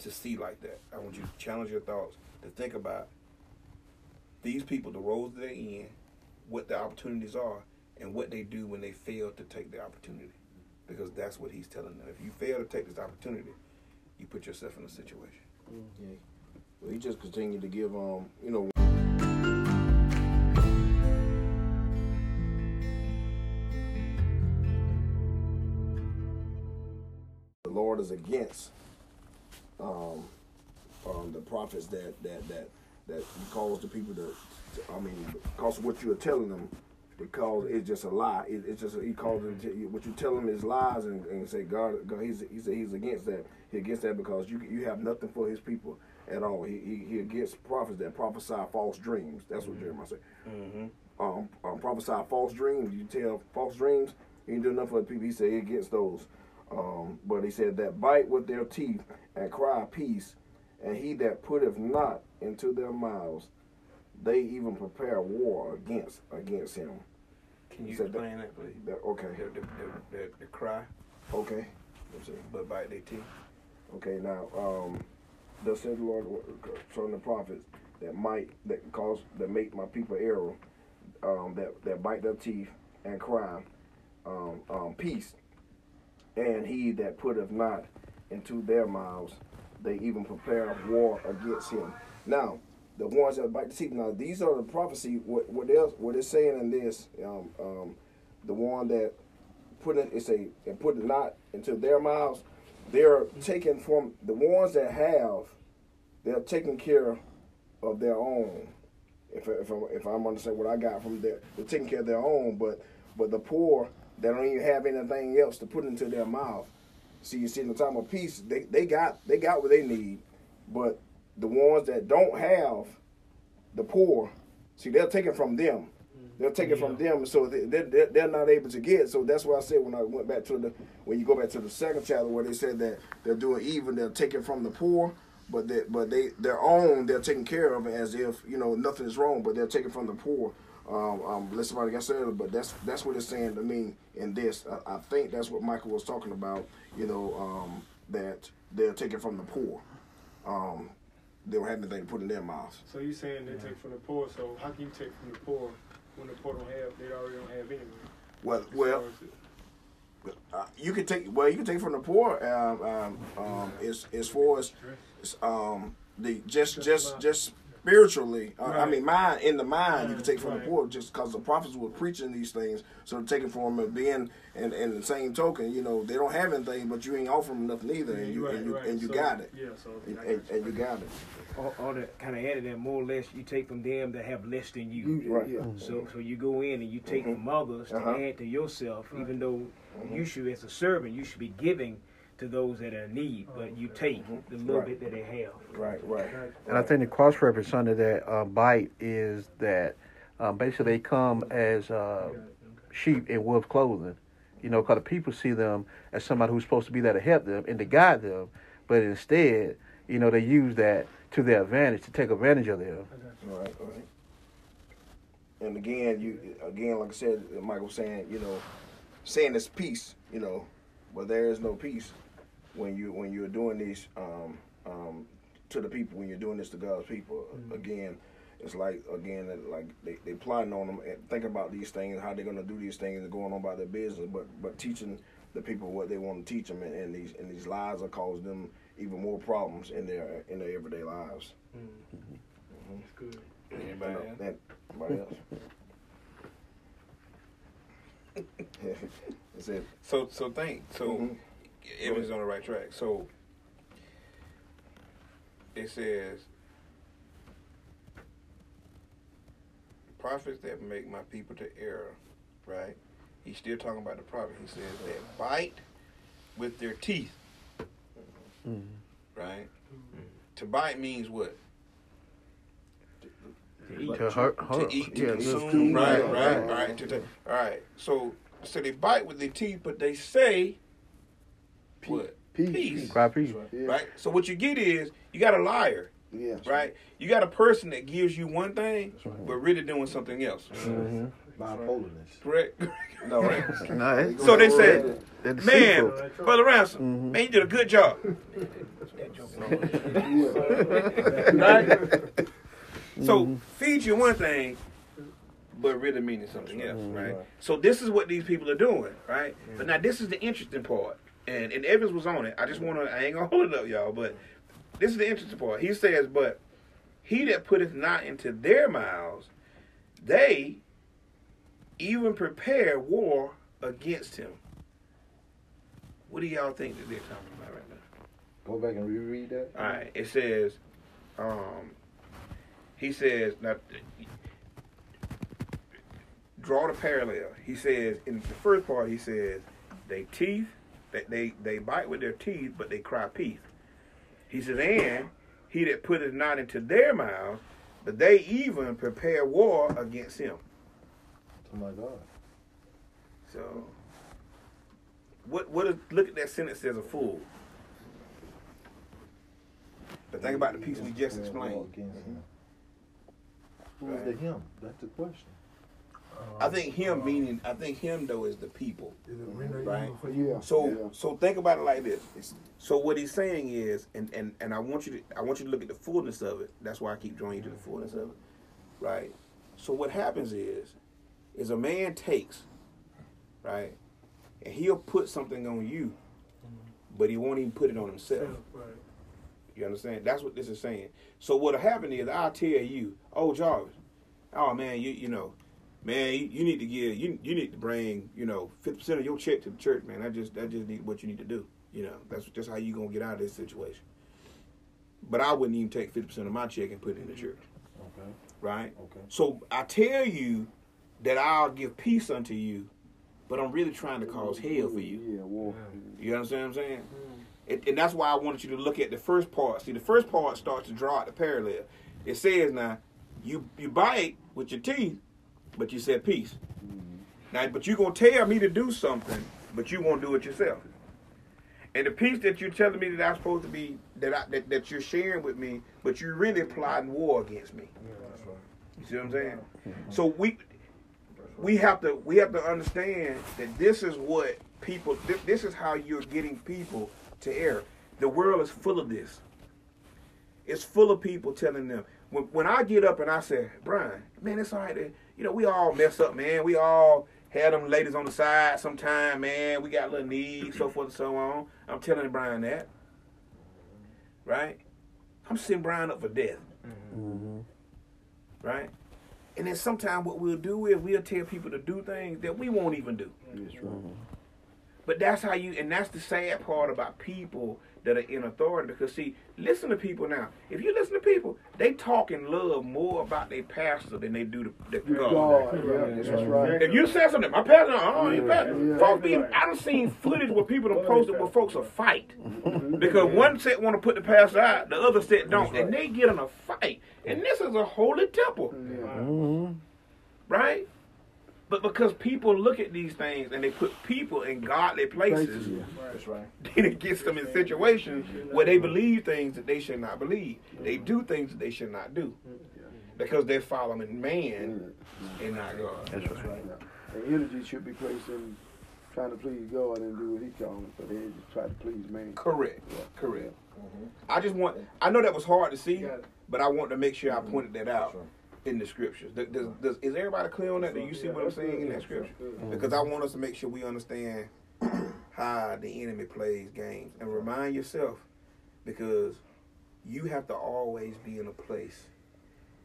S1: to see like that. I want you to challenge your thoughts to think about these people, the roles they're in, what the opportunities are, and what they do when they fail to take the opportunity. Because that's what he's telling them. If you fail to take this opportunity, you put yourself in a situation.
S5: Yeah. Well, he just continued to give, um, you know. The Lord is against um, um, the prophets that that that that calls the people to, to I mean, because of what you are telling them, because it's just a lie. It, it's just a, he calls to, what you tell him is lies, and, and say God, God, he's he said he's against that. He against that because you you have nothing for his people at all. He he, he against prophets that prophesy false dreams. That's what mm-hmm. Jeremiah said. Mm-hmm. Um, um, prophesy false dreams. You tell false dreams. He didn't do enough for the people. He said he against those. Um, but he said that bite with their teeth and cry peace, and he that putteth not into their mouths, they even prepare war against against him.
S1: Can you explain that, that please?
S5: That, okay.
S1: The, the, the, the, cry.
S5: Okay.
S1: But bite their teeth.
S5: Okay. Now, um, thus said the Lord concerning the prophets that might that cause that make my people error, um, that that bite their teeth and cry, um, um, peace and he that putteth not into their mouths, they even prepare war against him. Now, the ones that bite the teeth. Now, these are the prophecy. What what else? What it's saying in this, um, um, the one that put it, it's a and put it not into their mouths. They're taken from the ones that have. They're taking care of their own. If if I'm, if I'm understanding what I got from there, they're taking care of their own. But but the poor that don't even have anything else to put into their mouth. See, you see, in the time of peace, they, they got they got what they need, but the ones that don't have, the poor, see, they're taking from them. They're taking yeah. from them, so they, they're, they're not able to get. So that's what I said when I went back to the when you go back to the second chapter where they said that they're doing even. They're taking from the poor, but they but they their own they're taking care of as if you know nothing is wrong, but they're taking from the poor. Um, um, let somebody got said, but that's that's what it's saying to me in this. I, I think that's what Michael was talking about. You know um, that they're taking from the poor. Um, they don't have anything to put in their mouths.
S10: So you're saying they take from the poor? So how can you take from the poor when the poor don't have? They already don't have anyway.
S5: Well, well. Uh, you can take well. You can take from the poor. Um, um, um, as as far as um, the just just just spiritually. Uh, right. I mean, mind in the mind right. you can take from right. the poor just because the prophets were preaching these things. So taking from them, being and and the same token, you know, they don't have anything, but you ain't offering them nothing either, yeah, and you and you, and you so, got it.
S10: Yeah, so
S5: and, and, and you got it.
S11: All, all that kind of added that more or less you take from them that have less than you.
S5: Right. Yeah.
S11: So so you go in and you take mm-hmm. from others to uh-huh. add to yourself, even though mm-hmm. you should, as a servant, you should be giving to those that are in need, but you take the little right. bit that they have.
S5: Right, right.
S4: And I think the cross reference under that uh, bite is that um, basically they come as uh, sheep in wolf clothing. You know, because the people see them as somebody who's supposed to be there to help them and to guide them, but instead, you know, they use that to their advantage to take advantage of them.
S5: Right, right. And again, you again, like I said, Michael was saying, you know, saying this peace, you know, but there is no peace when you when you're doing these um, um, to the people when you're doing this to God's people. Mm-hmm. Again, it's like again like they they plotting on them and thinking about these things, how they're gonna do these things and going on about their business, but but teaching the people what they want to teach them, and, and these and these lies are causing them even more problems in their in their everyday lives.
S10: Mm-hmm. Mm-hmm. That's good.
S5: Anybody, else? anybody else? That's it.
S1: So so think so. Mm-hmm. Evan's on the right track. So it says prophets that make my people to err, right? He's still talking about the prophet. He says that bite with their teeth. Mm-hmm. Right? Mm-hmm. To bite means what?
S4: To eat, to, hurt,
S1: to eat, to yeah, consume, right, right, right. right. To, to, all right. So, so they bite with their teeth, but they say what?
S3: Peace.
S1: Peace.
S4: Cry peace.
S1: Right. So what you get is you got a liar.
S3: Yeah.
S1: Right. You got a person that gives you one thing, right. but really doing something else.
S7: Mm-hmm. Bipolareness.
S1: Correct.
S5: no, right.
S4: no,
S1: so they said, man, brother Ransom, mm-hmm. man, you did a good job. right. So mm-hmm. feed you one thing, but really meaning something else, right? So this is what these people are doing, right? But now this is the interesting part and and Evans was on it. I just want to. I ain't gonna hold it up, y'all. But this is the interesting part. He says, "But he that putteth not into their mouths, they even prepare war against him." What do y'all think that they're talking about right now?
S7: Go back and reread that.
S1: All right. It says, um, he says, now, draw the parallel. He says, in the first part, he says, they teeth they, they, they bite with their teeth, but they cry peace. He says, and he that putteth not into their mouths, but they even prepare war against him.
S7: Oh my God.
S1: So, what what is look at that sentence as a fool. But think about the piece we just explained.
S7: Who is the him? That's the question.
S1: I think him meaning I think him though is the people.
S10: right?
S3: Yeah.
S1: So
S3: yeah.
S1: so think about it like this. So what he's saying is, and, and, and I want you to I want you to look at the fullness of it. That's why I keep drawing you to the fullness of it. Right? So what happens is is a man takes, right, and he'll put something on you, but he won't even put it on himself. You understand? That's what this is saying. So what'll happen is I'll tell you, oh Jarvis, oh man, you you know, man, you, you need to give you you need to bring you know fifty percent of your check to the church, man. I just that just need what you need to do. You know, that's just how you gonna get out of this situation. But I wouldn't even take fifty percent of my check and put it in the mm-hmm. church.
S7: Okay.
S1: Right.
S7: Okay.
S1: So I tell you that I'll give peace unto you, but I'm really trying to cause hell for you.
S3: Yeah, war.
S1: You understand what I'm saying? Mm. And, and that's why I wanted you to look at the first part. See, the first part starts to draw out the parallel. It says now, you you bite with your teeth, but you said peace. Now, but you're gonna tell me to do something, but you won't do it yourself. And the peace that you're telling me that I'm supposed to be that I, that, that you're sharing with me, but you're really plotting war against me. You see what I'm saying? Mm-hmm. So we we have to we have to understand that this is what people this, this is how you're getting people to err. The world is full of this. It's full of people telling them when when I get up and I say, Brian, man, it's all right. Eh, You know, we all mess up, man. We all had them ladies on the side sometime, man. We got little needs, so forth and so on. I'm telling Brian that. Right? I'm setting Brian up for death. Mm-hmm. Right? And then sometimes what we'll do is we'll tell people to do things that we won't even do.
S3: That's right.
S1: But that's how you, and that's the sad part about people that are in authority. Because see, listen to people now. If you listen to people, they talk and love more about their pastor than they do the, the God.
S3: God, yeah, that's right.
S1: If you say something, my pastor, uh-uh, oh, you
S3: Yeah,
S1: pastor.
S3: yeah.
S1: Folks be, I done seen footage where people done posted where folks will fight. Mm-hmm. Because one set want to put the pastor out, the other set don't. And they get in a fight. And this is a holy temple. Mm-hmm. Right? But because people look at these things and they put people in godly places,
S7: That's right.
S1: then it gets them in situations where they believe things that they should not believe. They do things that they should not do. Because they're following man and not God.
S3: That's right. And energy should be placed in trying to please God and do what He calls it, but they just try to please man.
S1: Correct. Correct. Mm-hmm. I just want, I know that was hard to see, but I want to make sure I pointed that out in the scriptures. Does, does, does, is everybody clear on that? Do you see what I'm saying in that scripture? Because I want us to make sure we understand how the enemy plays games. And remind yourself, because you have to always be in a place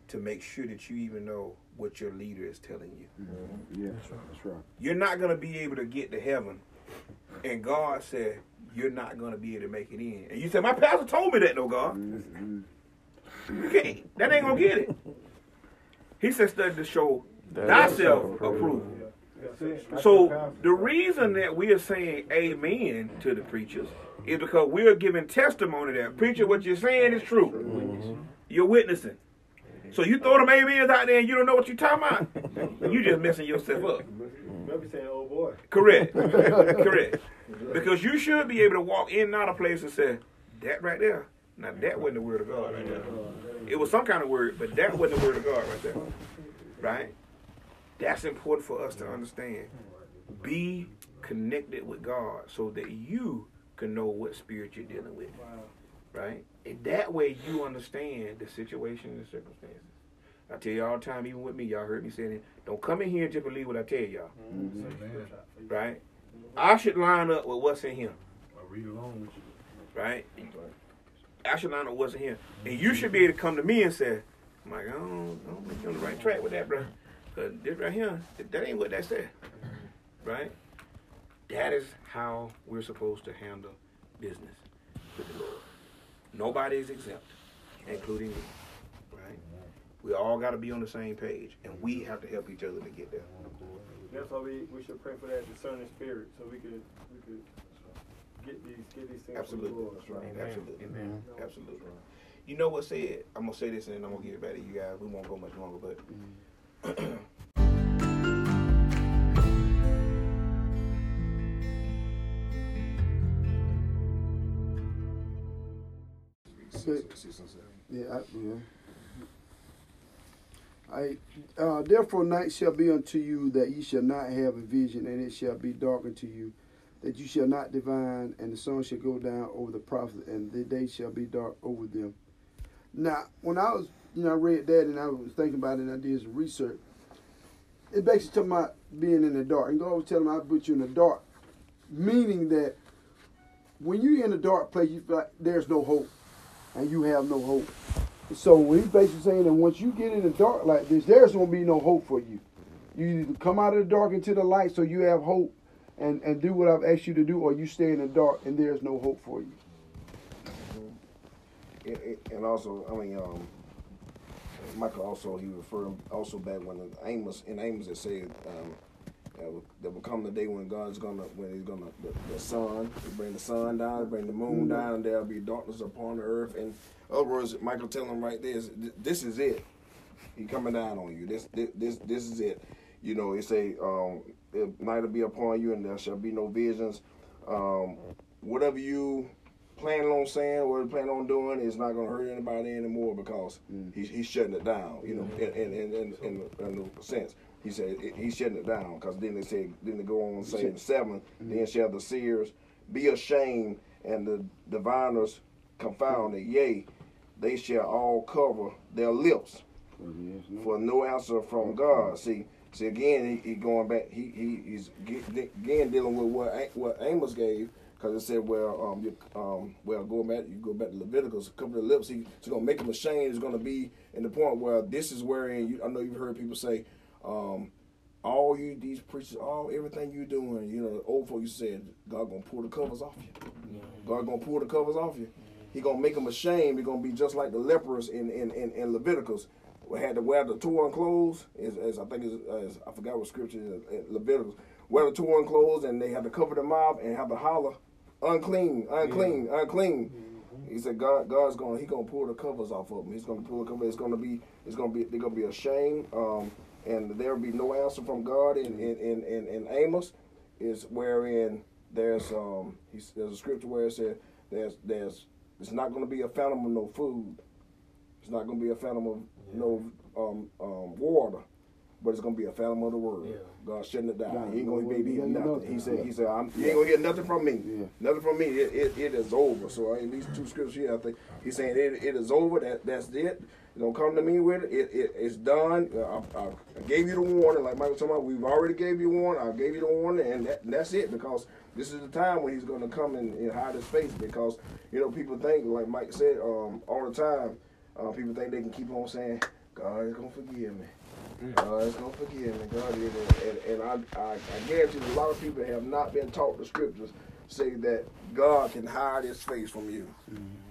S1: to make sure that you even know what your leader is telling you.
S3: Yeah, that's right. That's right.
S1: You're not going to be able to get to heaven. And God said, you're not going to be able to make it in. And you said, my pastor told me that, no, God. You can't. That ain't going to get it. He said, study to show thyself approval. So the reason that we are saying amen to the preachers is because we are giving testimony that preacher, what you're saying is true. You're witnessing. So you throw them amens out there and you don't know what you're talking about. You just messing yourself up.
S10: Maybe saying, oh boy.
S1: Correct. Correct. Because you should be able to walk in and out of place and say, that right there. Now that wasn't the word of God right there. It was some kind of word, but that wasn't the word of God right there. Right? That's important for us to understand. Be connected with God so that you can know what spirit you're dealing with. Right? And that way you understand the situation and the circumstances. I tell you all the time, even with me, y'all heard me saying it. Don't come in here and just believe what I tell y'all. Right? I should line up with what's in him.
S9: I read along with you.
S1: Right? I wasn't him. And you should be able to come to me and say, Mike, I don't, I don't think you're on the right track with that, bro. Because this right here, that- that ain't what that said. Right? That is how we're supposed to handle business with the Lord. Nobody is exempt, including me. Right? We all got to be on the same page, and we have to help each other to get there.
S10: That's why we, we should pray for that discerning spirit so we could we could get these get these things
S1: Absolutely.
S10: from the Lord.
S1: That's right.
S11: Amen.
S1: Absolutely.
S11: Amen.
S1: Absolutely. You know what said? I'm gonna say this and then I'm gonna give it back to you guys. We won't go much longer, but
S3: Yeah, I, yeah. I, uh, therefore, night shall be unto you that ye shall not have a vision, and it shall be dark unto you, that you shall not divine, and the sun shall go down over the prophet, and the day shall be dark over them. Now, when I was, you know, I read that and I was thinking about it, and I did some research. It basically talking about being in the dark, and God was telling me I put you in the dark, meaning that when you're in a dark place, you feel like there's no hope. and you have no hope. So he's basically saying that once you get in the dark like this, there's gonna be no hope for you. You come out of the dark into the light so you have hope and, and do what I've asked you to do, or you stay in the dark and there's no hope for you.
S5: Mm-hmm. And also, I mean, um, Michael also he referred also back when Amos in Amos it said um, there will come the day when God's gonna when He's gonna the, the sun bring the sun down, bring the moon mm-hmm. down, and there'll be darkness upon the earth. And other words, Michael telling him right there is this is it. He coming down on you. This this this, this is it. You know, it say um, night will be upon you, and there shall be no visions. Um, whatever you planning on saying, or planning on doing, is not going to hurt anybody anymore because mm. he's, he's shutting it down. You know, in in in, in, in, sense. He said he's shutting it down because then they said, then they go on and say in 7 mm-hmm. then shall the seers be ashamed and the diviners confounded. Yea, they shall all cover their lips for no answer from God. See, see again, he, he going back. He, he he's again dealing with what what Amos gave because it said, well, um, you, um, well, going back, you go back to Leviticus, cover the lips. He, he's gonna make him ashamed. He's gonna be in the point where this is wherein you. I know you've heard people say, um, all you these preachers, all everything you doing, you know, old folks said, God gonna pull the covers off you. God gonna pull the covers off you. He gonna make them ashamed. He gonna be just like the lepers in in, in, in Leviticus. We had to wear the torn clothes, as, as I think is I forgot what scripture is in Leviticus. Wear the torn clothes, and they had to cover their mouth and have to holler, unclean, unclean, yeah. unclean. Mm-hmm. He said God, God's gonna, he gonna pull the covers off of them. He's gonna pull the cover. It's gonna be, it's gonna be, they're gonna be ashamed. Um, and there will be no answer from God in, in, in, in, in Amos is wherein there's um there's a scripture where it says there's there's it's not going to be a phantom of no food. It's not going to be a phantom of yeah. no um, um, water but it's gonna be a phantom of the word. Yeah. God shutting it down. he ain't gonna be hear nothing. He said, he said, I'm, you ain't gonna hear nothing from me. Yeah. Nothing from me. It, it, it is over. So in these two scriptures here, I think he's saying it, it is over. That that's it. Don't come to me with it. it, it it's done. I, I, I, gave you the warning, like Michael talking about. We've already gave you warning. I gave you the warning, and, that, and that's it. Because this is the time when he's going to come and, and, hide his face. Because you know people think, like Mike said, um, all the time. Uh, people think they can keep on saying, "God is going to forgive me." Mm. God is going to forgive me. God is, and, and I, I, I guarantee a lot of people have not been taught the scriptures say that God can hide His face from you. Mm-hmm.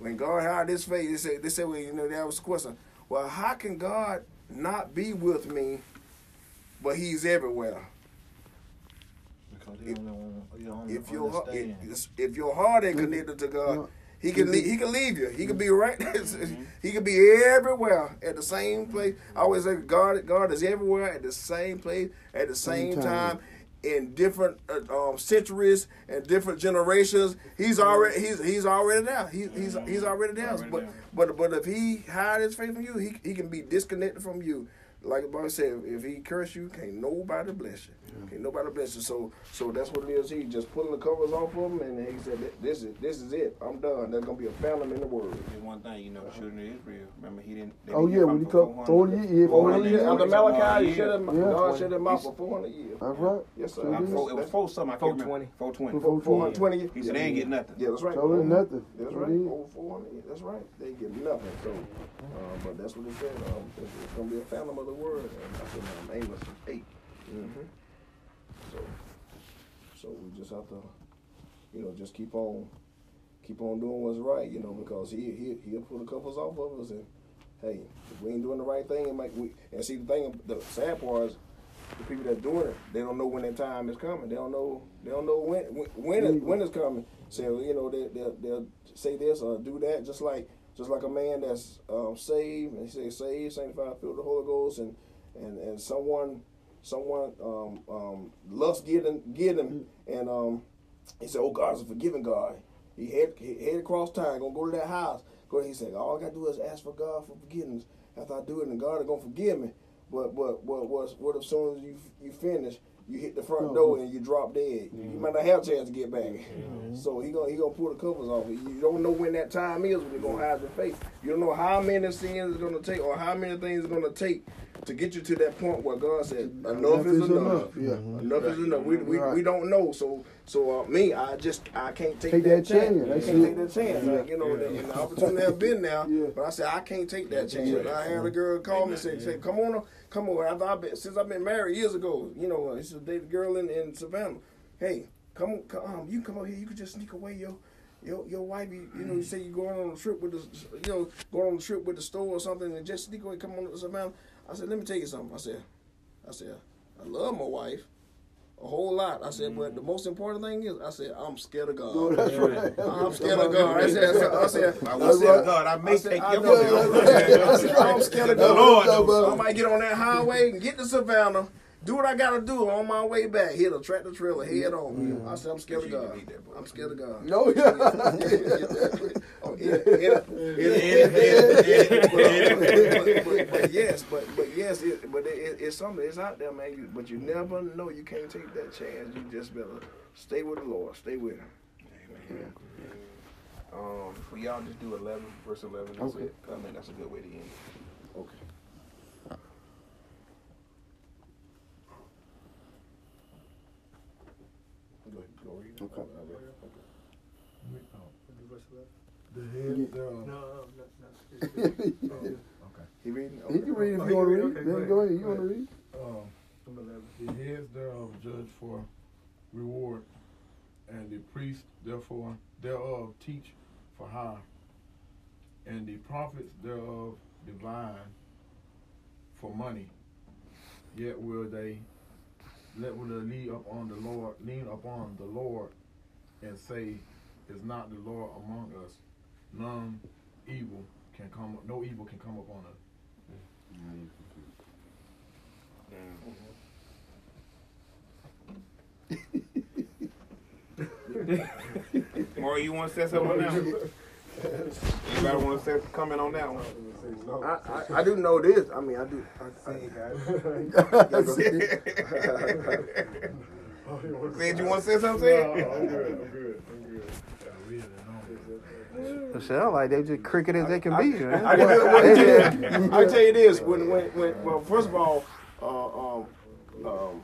S5: When God hid his face, they say, they say, well, you know, that was a question. Well, how can God not be with me, but he's everywhere? Because if, only only if, your, if, if your heart ain't connected to God, he can leave, he can leave you. He can be right. Mm-hmm. he can be everywhere at the same place. I always say God God is everywhere at the same place at the same, same time. time in different uh, um, centuries and different generations. He's already he's he's already there. He, he's he's already there. But but but if he hide his face from you, he he can be disconnected from you like the boy said, if he curse you, can't nobody bless you. Yeah. Can't nobody bless you. So so that's what it is. He just pulling the covers off of him, and he said, "This is this is it. I'm done. There's gonna be a phantom in the world."
S1: And one thing, you know, the children of Israel. Remember, he didn't.
S3: Oh yeah, when he come 400 years, 400 years
S5: under Malachi, he shut him. God shut him out for 400 years.
S3: That's right.
S5: Yes sir.
S1: it was four something. 420. 420.
S5: 420.
S1: He said they ain't get nothing.
S5: Yeah, that's right.
S3: So there's nothing.
S5: That's right. Over 400. That's right. They get nothing. So, uh, but that's what he said. Um, it's gonna be a phantom of the word in um, Amos 8. Mm-hmm. So, so we just have to, you know, just keep on, keep on doing what's right, you know, because he he he'll pull the covers off of us, and hey, if we ain't doing the right thing, it might we and see the thing, the sad part is the people that doing it, they don't know when that time is coming. They don't know they don't know when when when, it, when it's coming. So you know they they'll, they'll say this or do that, just like just like a man that's um, saved and he say saved, sanctified, filled with the Holy Ghost, and and and someone someone um, um, lust get him, get him, and um, he said, "Oh, God's a forgiving God." He head he head across town, gonna go to that house. Go. He said, "All I gotta do is ask for God for forgiveness. After I do it, and God is gonna forgive me." But but what what what as soon as you you finish, you hit the front door and you drop dead. Mm-hmm. You might not have a chance to get back. Mm-hmm. So he gonna he gonna pull the covers off. You don't know when that time is when you're gonna hide your face. You don't know how many sins it's gonna take or how many things it's gonna take to get you to that point where God said enough, enough is, enough. enough. Yeah. Enough right. is enough. We, we, right. we don't know. So so uh, me, I just I can't take, take that, that, chance. chance. I can't take that chance. Yeah. Like, you know, yeah. the, the opportunity have been there, yeah. but I said I can't take that chance. I had a girl call me and say, say, come on, come on. After I've been since I've been married years ago, you know, it's a dated girl in, in Savannah. Hey, come, come um, you come over here. You could just sneak away, yo your your wife, you, you know, you say you're going on a trip with the, you know, going on a trip with the store or something, and just sneak away, come on to Savannah. I said, let me tell you something. I said, I said, I love my wife a whole lot. I said, but the most important thing is, I said, I'm scared of God. Oh, that's right. I'm scared of God. I said, I said, I said, I said God, I may take your money. I said, I'm scared of God. Lord, I might get on that highway and get to Savannah do what I gotta do on my way back. Hit a tractor trailer head on. Mm-hmm. I said I'm scared of God. I'm scared of God. No, yeah. But yes, but but yes, it, but it, it's something. It's out there, man. You, but you never know. You can't take that chance. You just better stay with the Lord. Stay with Him. Amen. Um, we y'all just do 11, verse 11. That's okay. it. I mean, that's a good way to end. Okay.
S9: Okay. The head thereof. No, no, no, okay.
S3: He reading? Okay. He can read if you want to read. Okay, then go ahead. You want to read?
S9: Um, the heads thereof judge for reward, and the priests therefore thereof teach for hire, and the prophets thereof divine for money. Yet will they let will lean upon the Lord, lean upon the Lord, and say, "Is not the Lord among us? None evil can come. up, No evil can come upon us."
S5: Or you want to say something now? Anybody want to say comment on that one? I, I, I do know this. I mean, I do. I, I, Said you want to say something? No, I'm good. I'm good. I'm
S4: good. It sound like they just cricket as they can be.
S5: Man. I, I, I, tell you this: when, when, when, well, first of all, uh, um, um,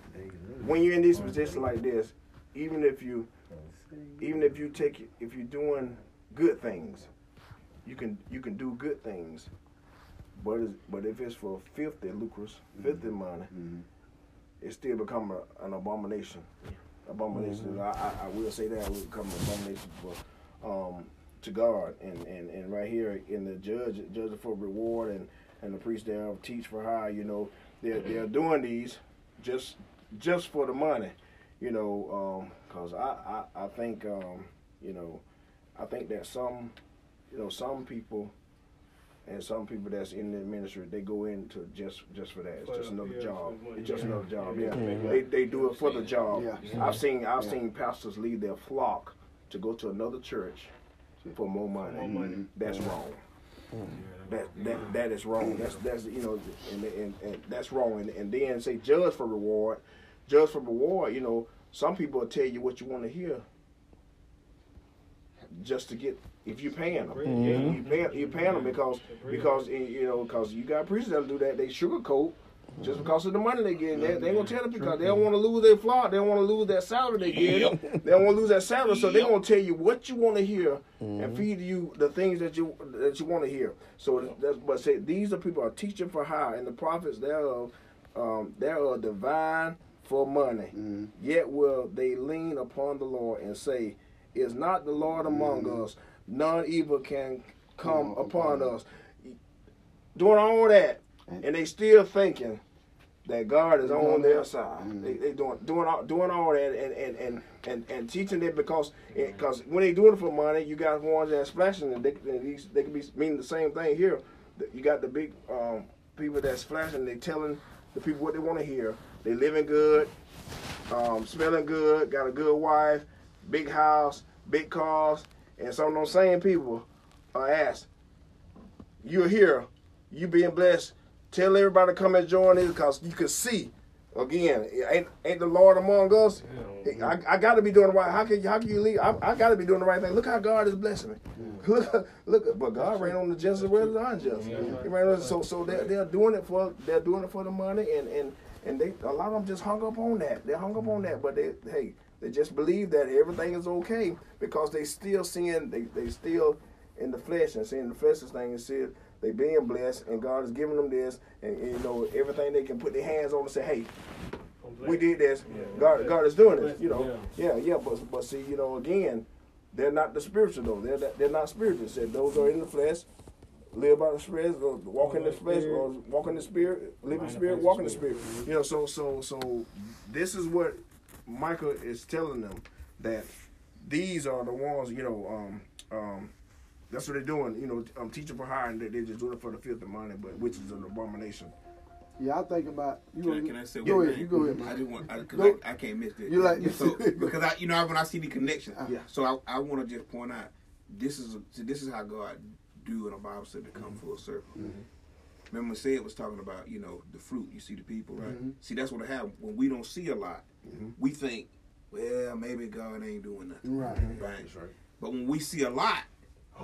S5: when you're in this position like this, even if you, even if you take, if you're doing good things. You can you can do good things, but but if it's for filthy lucres, filthy mm-hmm. money, mm-hmm. it still become a, an abomination. Abomination. Mm-hmm. I, I, I, will say that it will become an abomination But um, to God. And, and, and right here in the judge judge for reward and, and the priest there teach for hire. You know they're they're doing these just just for the money. You know because um, I, I I think um, you know I think that some, you know, some people and some people that's in the ministry, they go into just just for that. It's just another job. It's just another job. Yeah, they they do it for the job. I've seen I've seen pastors leave their flock to go to another church for more money. More money. That's wrong. That that that is wrong. That's that's you know, and and, and that's wrong. And, and then say judge for reward, judge for reward. You know, some people will tell you what you want to hear just to get if you're paying them. Mm-hmm. You pay, you're paying them because because you know because you got preachers that do that. They sugarcoat just because of the money they get. They, they gonna tell it because they don't want to lose their flock. They don't want to lose that salary they get. they don't want to lose that salary, so they gonna tell you what you want to hear mm-hmm. and feed you the things that you that you want to hear. So that's but say these are people are teaching for hire, and the prophets thereof um, they are divine for money. Mm-hmm. Yet will they lean upon the Lord and say is not the Lord among mm-hmm. us, none evil can come mm-hmm. upon us. Doing all that, and they still thinking that God is on their side. Mm-hmm. They, they doing doing all doing all that and and and and, and teaching them because because when they doing it for money, you got ones that flashing and they these they can be meaning the same thing here. You got the big um, people that's flashing. They telling the people what they want to hear. They living good, um, smelling good, got a good wife, big house, big cars, and some of those same people are asked, you're here, you being blessed, tell everybody to come and join us because you can see again, ain't ain't the Lord among us? Yeah. I, I got to be doing the right. How can how can you leave? I, I got to be doing the right thing. Look how God is blessing me. Yeah. Look look, but God ran on the just as well as the unjust. Yeah. He ran on, so so they're, they're doing it for they're doing it for the money and and and they a lot of them just hung up on that. They hung up on that, but they hey they just believe that everything is okay because they still seeing they they still in the flesh and seeing the flesh's thing and see they being blessed and God is giving them this and, and, you know everything they can put their hands on and say, hey, we did this. Yeah. God God is doing this. You know, yeah, yeah. But but see, you know, again, they're not the spiritual though. They're they're not spiritual. Said those are in the flesh. Live by the spirit, or walk in the flesh, or walk in the spirit, live in the spirit, walk in the spirit. You know, so so so this is what Michael is telling them that these are the ones, you know, um, um, that's what they're doing. You know, um, teaching for hire, and they're just doing it for the filth of money, but which is an abomination.
S3: Yeah, I think about
S1: you. Can, I, can I say
S3: go ahead, you go ahead. Man.
S1: I just want because I, I, can't miss this.
S3: You like
S1: so because I you know when I see the connection, yeah. So I, I want to just point out this is a, this is how God do in a Bible said to come mm-hmm. full circle. Mm-hmm. Remember, when Sid was talking about you know the fruit. You see the people, right? Mm-hmm. See that's what I have when we don't see a lot. Mm-hmm. We think, well, maybe God ain't doing nothing.
S3: Right.
S1: Right. right. But when we see a lot,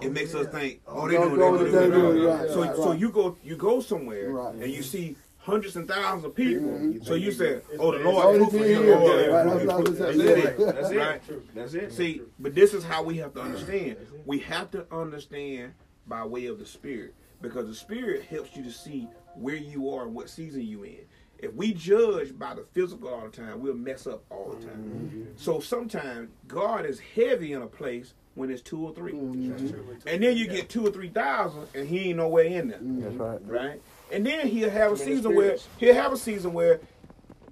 S1: it oh, makes yeah. us think, oh, they doing, they doing, they doing. Right, so, right, so you go, you go somewhere, right. and you see hundreds and thousands of people. Mm-hmm. So you say, "Oh, the Lord
S3: is for you."
S1: That's it. That's it. Right. That's it. See, but this is how we have to understand. We have to understand by way of the Spirit, because the Spirit helps you to see where you are and what season you in. If we judge by the physical all the time, we'll mess up all the time. Mm-hmm. So sometimes God is heavy in a place when it's two or 3 mm-hmm. And then you get two or three thousand and he ain't nowhere in there.
S3: That's right.
S1: Right? And then he'll have a season where he'll have a season where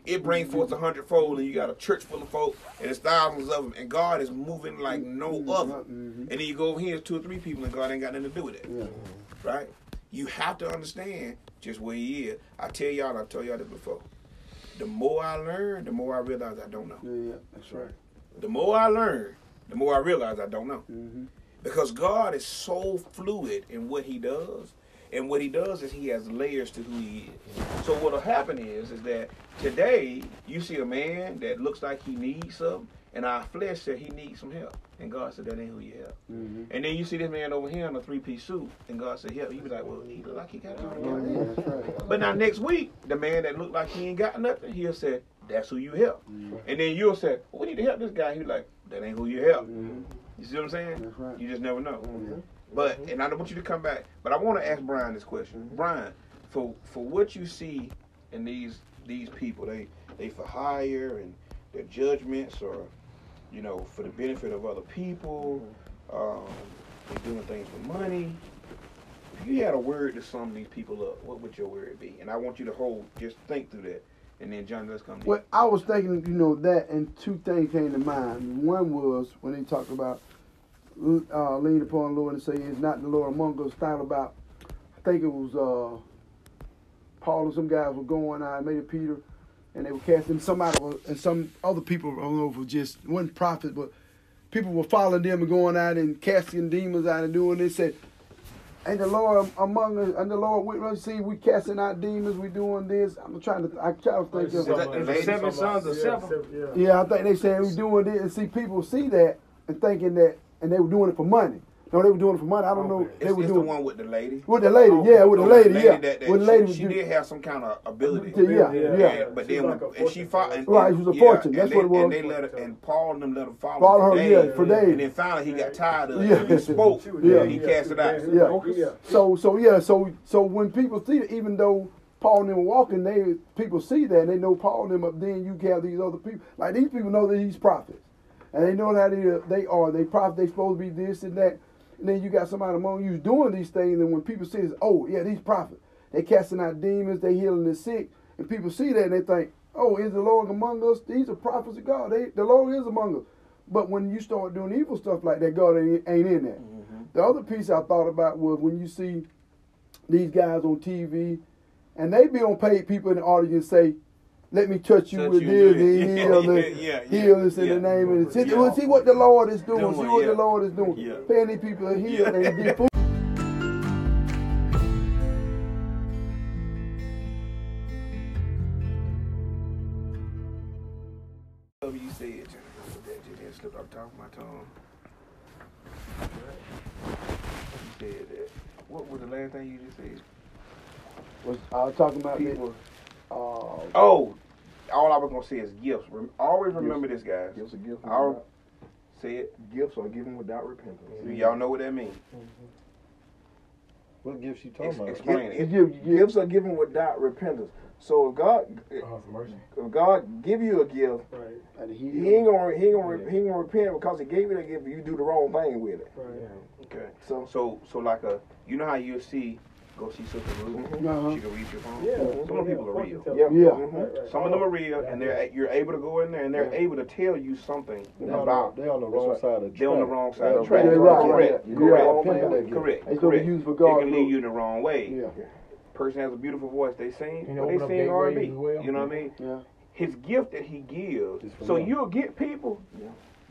S1: it brings forth a hundredfold, and you got a church full of folk, and it's thousands of them, and God is moving like no other. Mm-hmm. And then you go over here, two or three people, and God ain't got nothing to do with it. Yeah. Right? You have to understand just where He is. I tell y'all, I told y'all this before. The more I learn, the more I realize I don't know.
S3: Yeah, that's right.
S1: The more I learn, the more I realize I don't know. Mm-hmm. Because God is so fluid in what He does and what he does is he has layers to who he is. So what'll happen is, is that today you see a man that looks like he needs something, and our flesh said he needs some help. And God said, that ain't who you help. Mm-hmm. And then you see this man over here in a three-piece suit, and God said, help. He was like, well, he look like he got it already. But now next week, the man that looked like he ain't got nothing, he'll say, that's who you help. Mm-hmm. And then you'll say, well, we need to help this guy. He's like, that ain't who you help. Mm-hmm. You see what I'm saying?
S3: Right.
S1: You just never know. But mm-hmm. and I don't want you to come back. But I want to ask Brian this question. Mm-hmm. Brian, for for what you see in these these people, they they for hire and their judgments or you know for the benefit of other people. Mm-hmm. Um, they're doing things for money. If you had a word to sum these people up, what would your word be? And I want you to hold, just think through that. And then John, come.
S3: Well, I was thinking, you know, that, and two things came to mind. One was when he talked about uh, lean upon the Lord and say, "Is not the Lord among us?" Style about, I think it was uh, Paul and some guys were going out, maybe Peter, and they were casting somebody and some other people. I don't know if it was just one prophet, but people were following them and going out and casting demons out and doing this. Said, and the Lord among us, and the Lord with us. See, we casting out demons, we doing this. I'm trying to, I try to think of
S8: the seven sons of Sceva.
S3: Yeah, I think they saying we doing this, and see people see that and thinking that and they were doing it for money. No, they were doing it for money. I don't know.
S1: They
S3: it's, were
S1: it's
S3: doing
S1: the one with the lady.
S3: With the lady, yeah, with the lady, yeah.
S1: That, that with the lady, she, she did have some kind of ability.
S3: Yeah, yeah. yeah.
S1: And, but then, like and she fought. And,
S3: right, she was a fortune. That's
S1: they,
S3: what it was.
S1: And they let her, and Paul and them let her follow.
S3: Follow her, yeah, for days.
S1: And then finally he got tired of it. Yeah. He spoke. Yeah, he cast it out.
S3: Yeah. So, so yeah, so so when people see it, even though Paul and them walking, they people see that and they know Paul and them up. Then you have these other people, like these people know that he's prophets and they know how they, they are. They probably they supposed to be this and that. And then you got somebody among you doing these things, and when people see this, oh yeah, these prophets, they casting out demons, they healing the sick, and people see that and they think, oh, is the Lord among us? These are prophets of God. They, the Lord is among us. But when you start doing evil stuff like that, God ain't, ain't in that. Mm-hmm. The other piece I thought about was when you see these guys on TV, and they be on paid people in the audience say, let me touch you touch with you this and heal yeah, this, yeah, yeah, heal this in the name of the yeah. Well, see what the Lord is doing. doing see what the Lord is doing. Yeah. Plenty people are healed and get food.
S1: You said that slipped off top of my tongue. You said that. What was the last thing you just said?
S3: Was I was talking about
S1: people.
S3: people uh,
S1: oh, all I was gonna say is gifts. Rem- always remember
S5: Gifts.
S1: this, guys.
S5: Gifts are gifts.
S1: I'll say it.
S5: Gifts are given without repentance.
S1: Do y'all know what that means?
S7: What gifts you talking
S1: Ex-
S7: about?
S1: explain it.
S5: Gifts are given without repentance. So if God, if God give you a gift,
S3: and
S5: he, ain't gonna he ain't gonna he ain't gonna repent because he gave you that gift. You do the wrong thing with it. Right.
S1: Okay. So so so like a you know how you see go see Sister Ruth.
S3: Uh-huh.
S1: She can read your phone.
S3: Yeah.
S1: Some of the people are real.
S3: Yeah. Yeah.
S1: Mhm. Some of them are real, and they're you're able to go in there and they're able to tell you something
S7: They're
S1: about.
S7: they're on the wrong
S1: That's
S7: side of the
S1: They're on the
S7: track.
S1: wrong side of the track.
S7: right, right,
S1: Correct. Correct. Correct. Correct.
S3: It's gonna be used for
S1: It can lead you the wrong way.
S3: Yeah.
S1: Person has a beautiful voice. They sing,
S9: you
S1: but they sing R&B. You know what I mean?
S3: Yeah.
S1: His gift that he gives, so
S7: him.
S1: you'll get people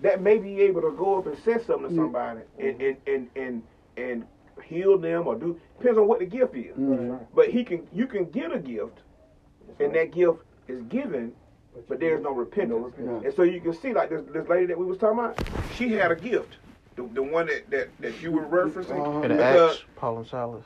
S1: that may be able to go up and say something to somebody and, and, and, and, and heal them or do depends on what the gift is.
S3: Mhm.
S1: But he can you can get a gift, and that gift is given, but there's no repentance.
S3: repentance.
S1: And so you can see like this this lady that we was talking about, she had a gift, the, the one that, that, that you were referencing.
S3: Uh-huh.
S4: In the Acts, Paul and Silas.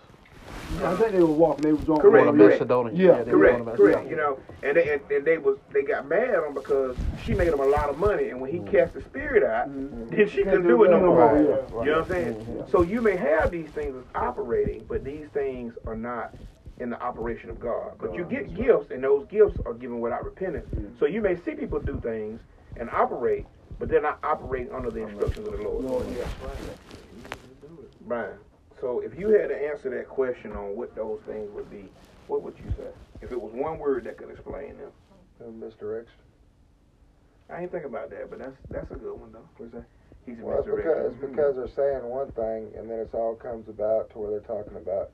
S3: I think they were walking. They was on.
S1: Correct,
S4: Going to
S1: correct.
S4: Macedonia.
S3: Yeah,
S4: they were going
S1: Correct, correct. You know, and they and, and they was they got mad on because she made them a lot of money, and when he mm-hmm. cast the spirit out, mm-hmm. then she couldn't do it no more.
S3: Right,
S1: You know what I'm saying? Mm-hmm, so you may have these things operating, but these things are not in the operation of God. But you get gifts, and those gifts are given without repentance. So you may see people do things and operate, but they're not operating under the instructions of the Lord. Brian, so if you had to answer that question on what those things would be, what would you say? If it was one word that could explain them.
S12: Uh, misdirection.
S1: I ain't think about that, but that's that's a good one though. What's that? He's a
S12: Well, it's because, it's because they're saying one thing and then it's all comes about to where they're talking about.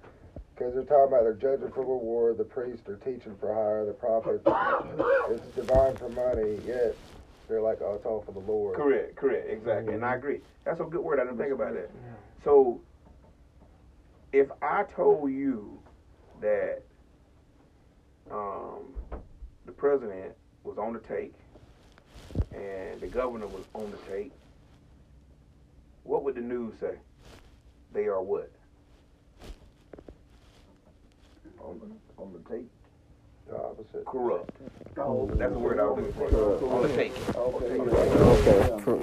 S12: Because they're talking about they're judging for reward, the priests are teaching for hire, the prophets, it's divine for money, yet they're like, oh, it's all for the Lord.
S1: Correct, correct, exactly, mm-hmm. and I agree. That's a good word. I didn't think about that. So, if I told you that um, the president was on the take and the governor was on the take, what would the news say? They are what?
S5: On the, on the tape.
S12: The opposite.
S1: Corrupt.
S3: Oh,
S1: That's the word I was looking for. On the take.
S3: Okay.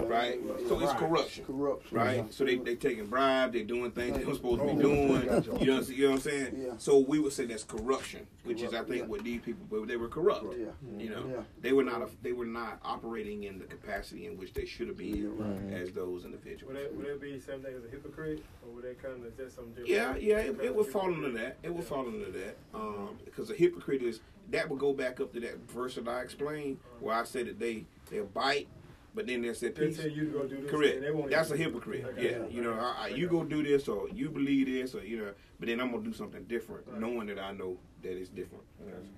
S1: Right? So it's corruption.
S3: Corruption.
S1: right? So they they taking bribe, they're doing things they don't supposed to be doing. You know, what I'm- you know what I'm saying?
S3: Yeah.
S1: So we would say that's corruption, which is I think
S3: Yeah.
S1: what these people, but they were corrupt.
S3: Yeah.
S1: You know,
S3: Yeah.
S1: they were not a, they were not operating in the capacity in which they should have been as those individuals.
S8: Would it, would it be the same thing as a hypocrite, or would they kind of just something different?
S1: Yeah, yeah, it, it would fall into that. It would fall into that. Um, because a hypocrite is that would go back up to that verse that I explained, where I said that they they bite, but then they said
S8: They
S1: peace.
S8: tell you to go do this,
S1: Correct.
S8: they won't
S1: That's a hypocrite.
S8: Okay.
S1: Yeah, you know, I, I, you go do this or you believe this or you know, but then I'm gonna do something different, knowing that I know that it's different.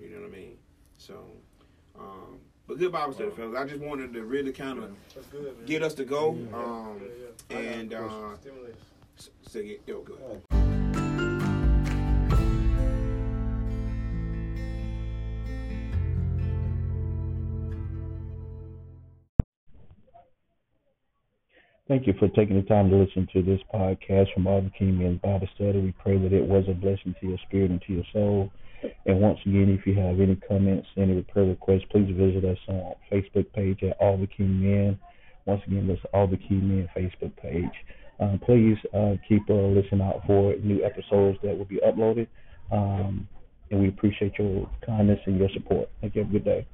S1: You know what I mean? So, um, but good Bible study, fellas. I just wanted to really kind of
S8: good,
S1: get us to go.
S8: Yeah.
S1: Um,
S8: Yeah, yeah. I got a
S1: and uh,
S8: question. Stimulate.
S1: s- say it. Yo, good.
S2: Thank you for taking the time to listen to this podcast from All Men's Bible Study. We pray that it was a blessing to your spirit and to your soul. And once again, if you have any comments, any prayer requests, please visit us on Facebook page at All the King Men. Once again, that's All the King Men Facebook page. Uh, please uh, keep uh, listening out for new episodes that will be uploaded. Um, and we appreciate your kindness and your support. Thank you. Have a good day.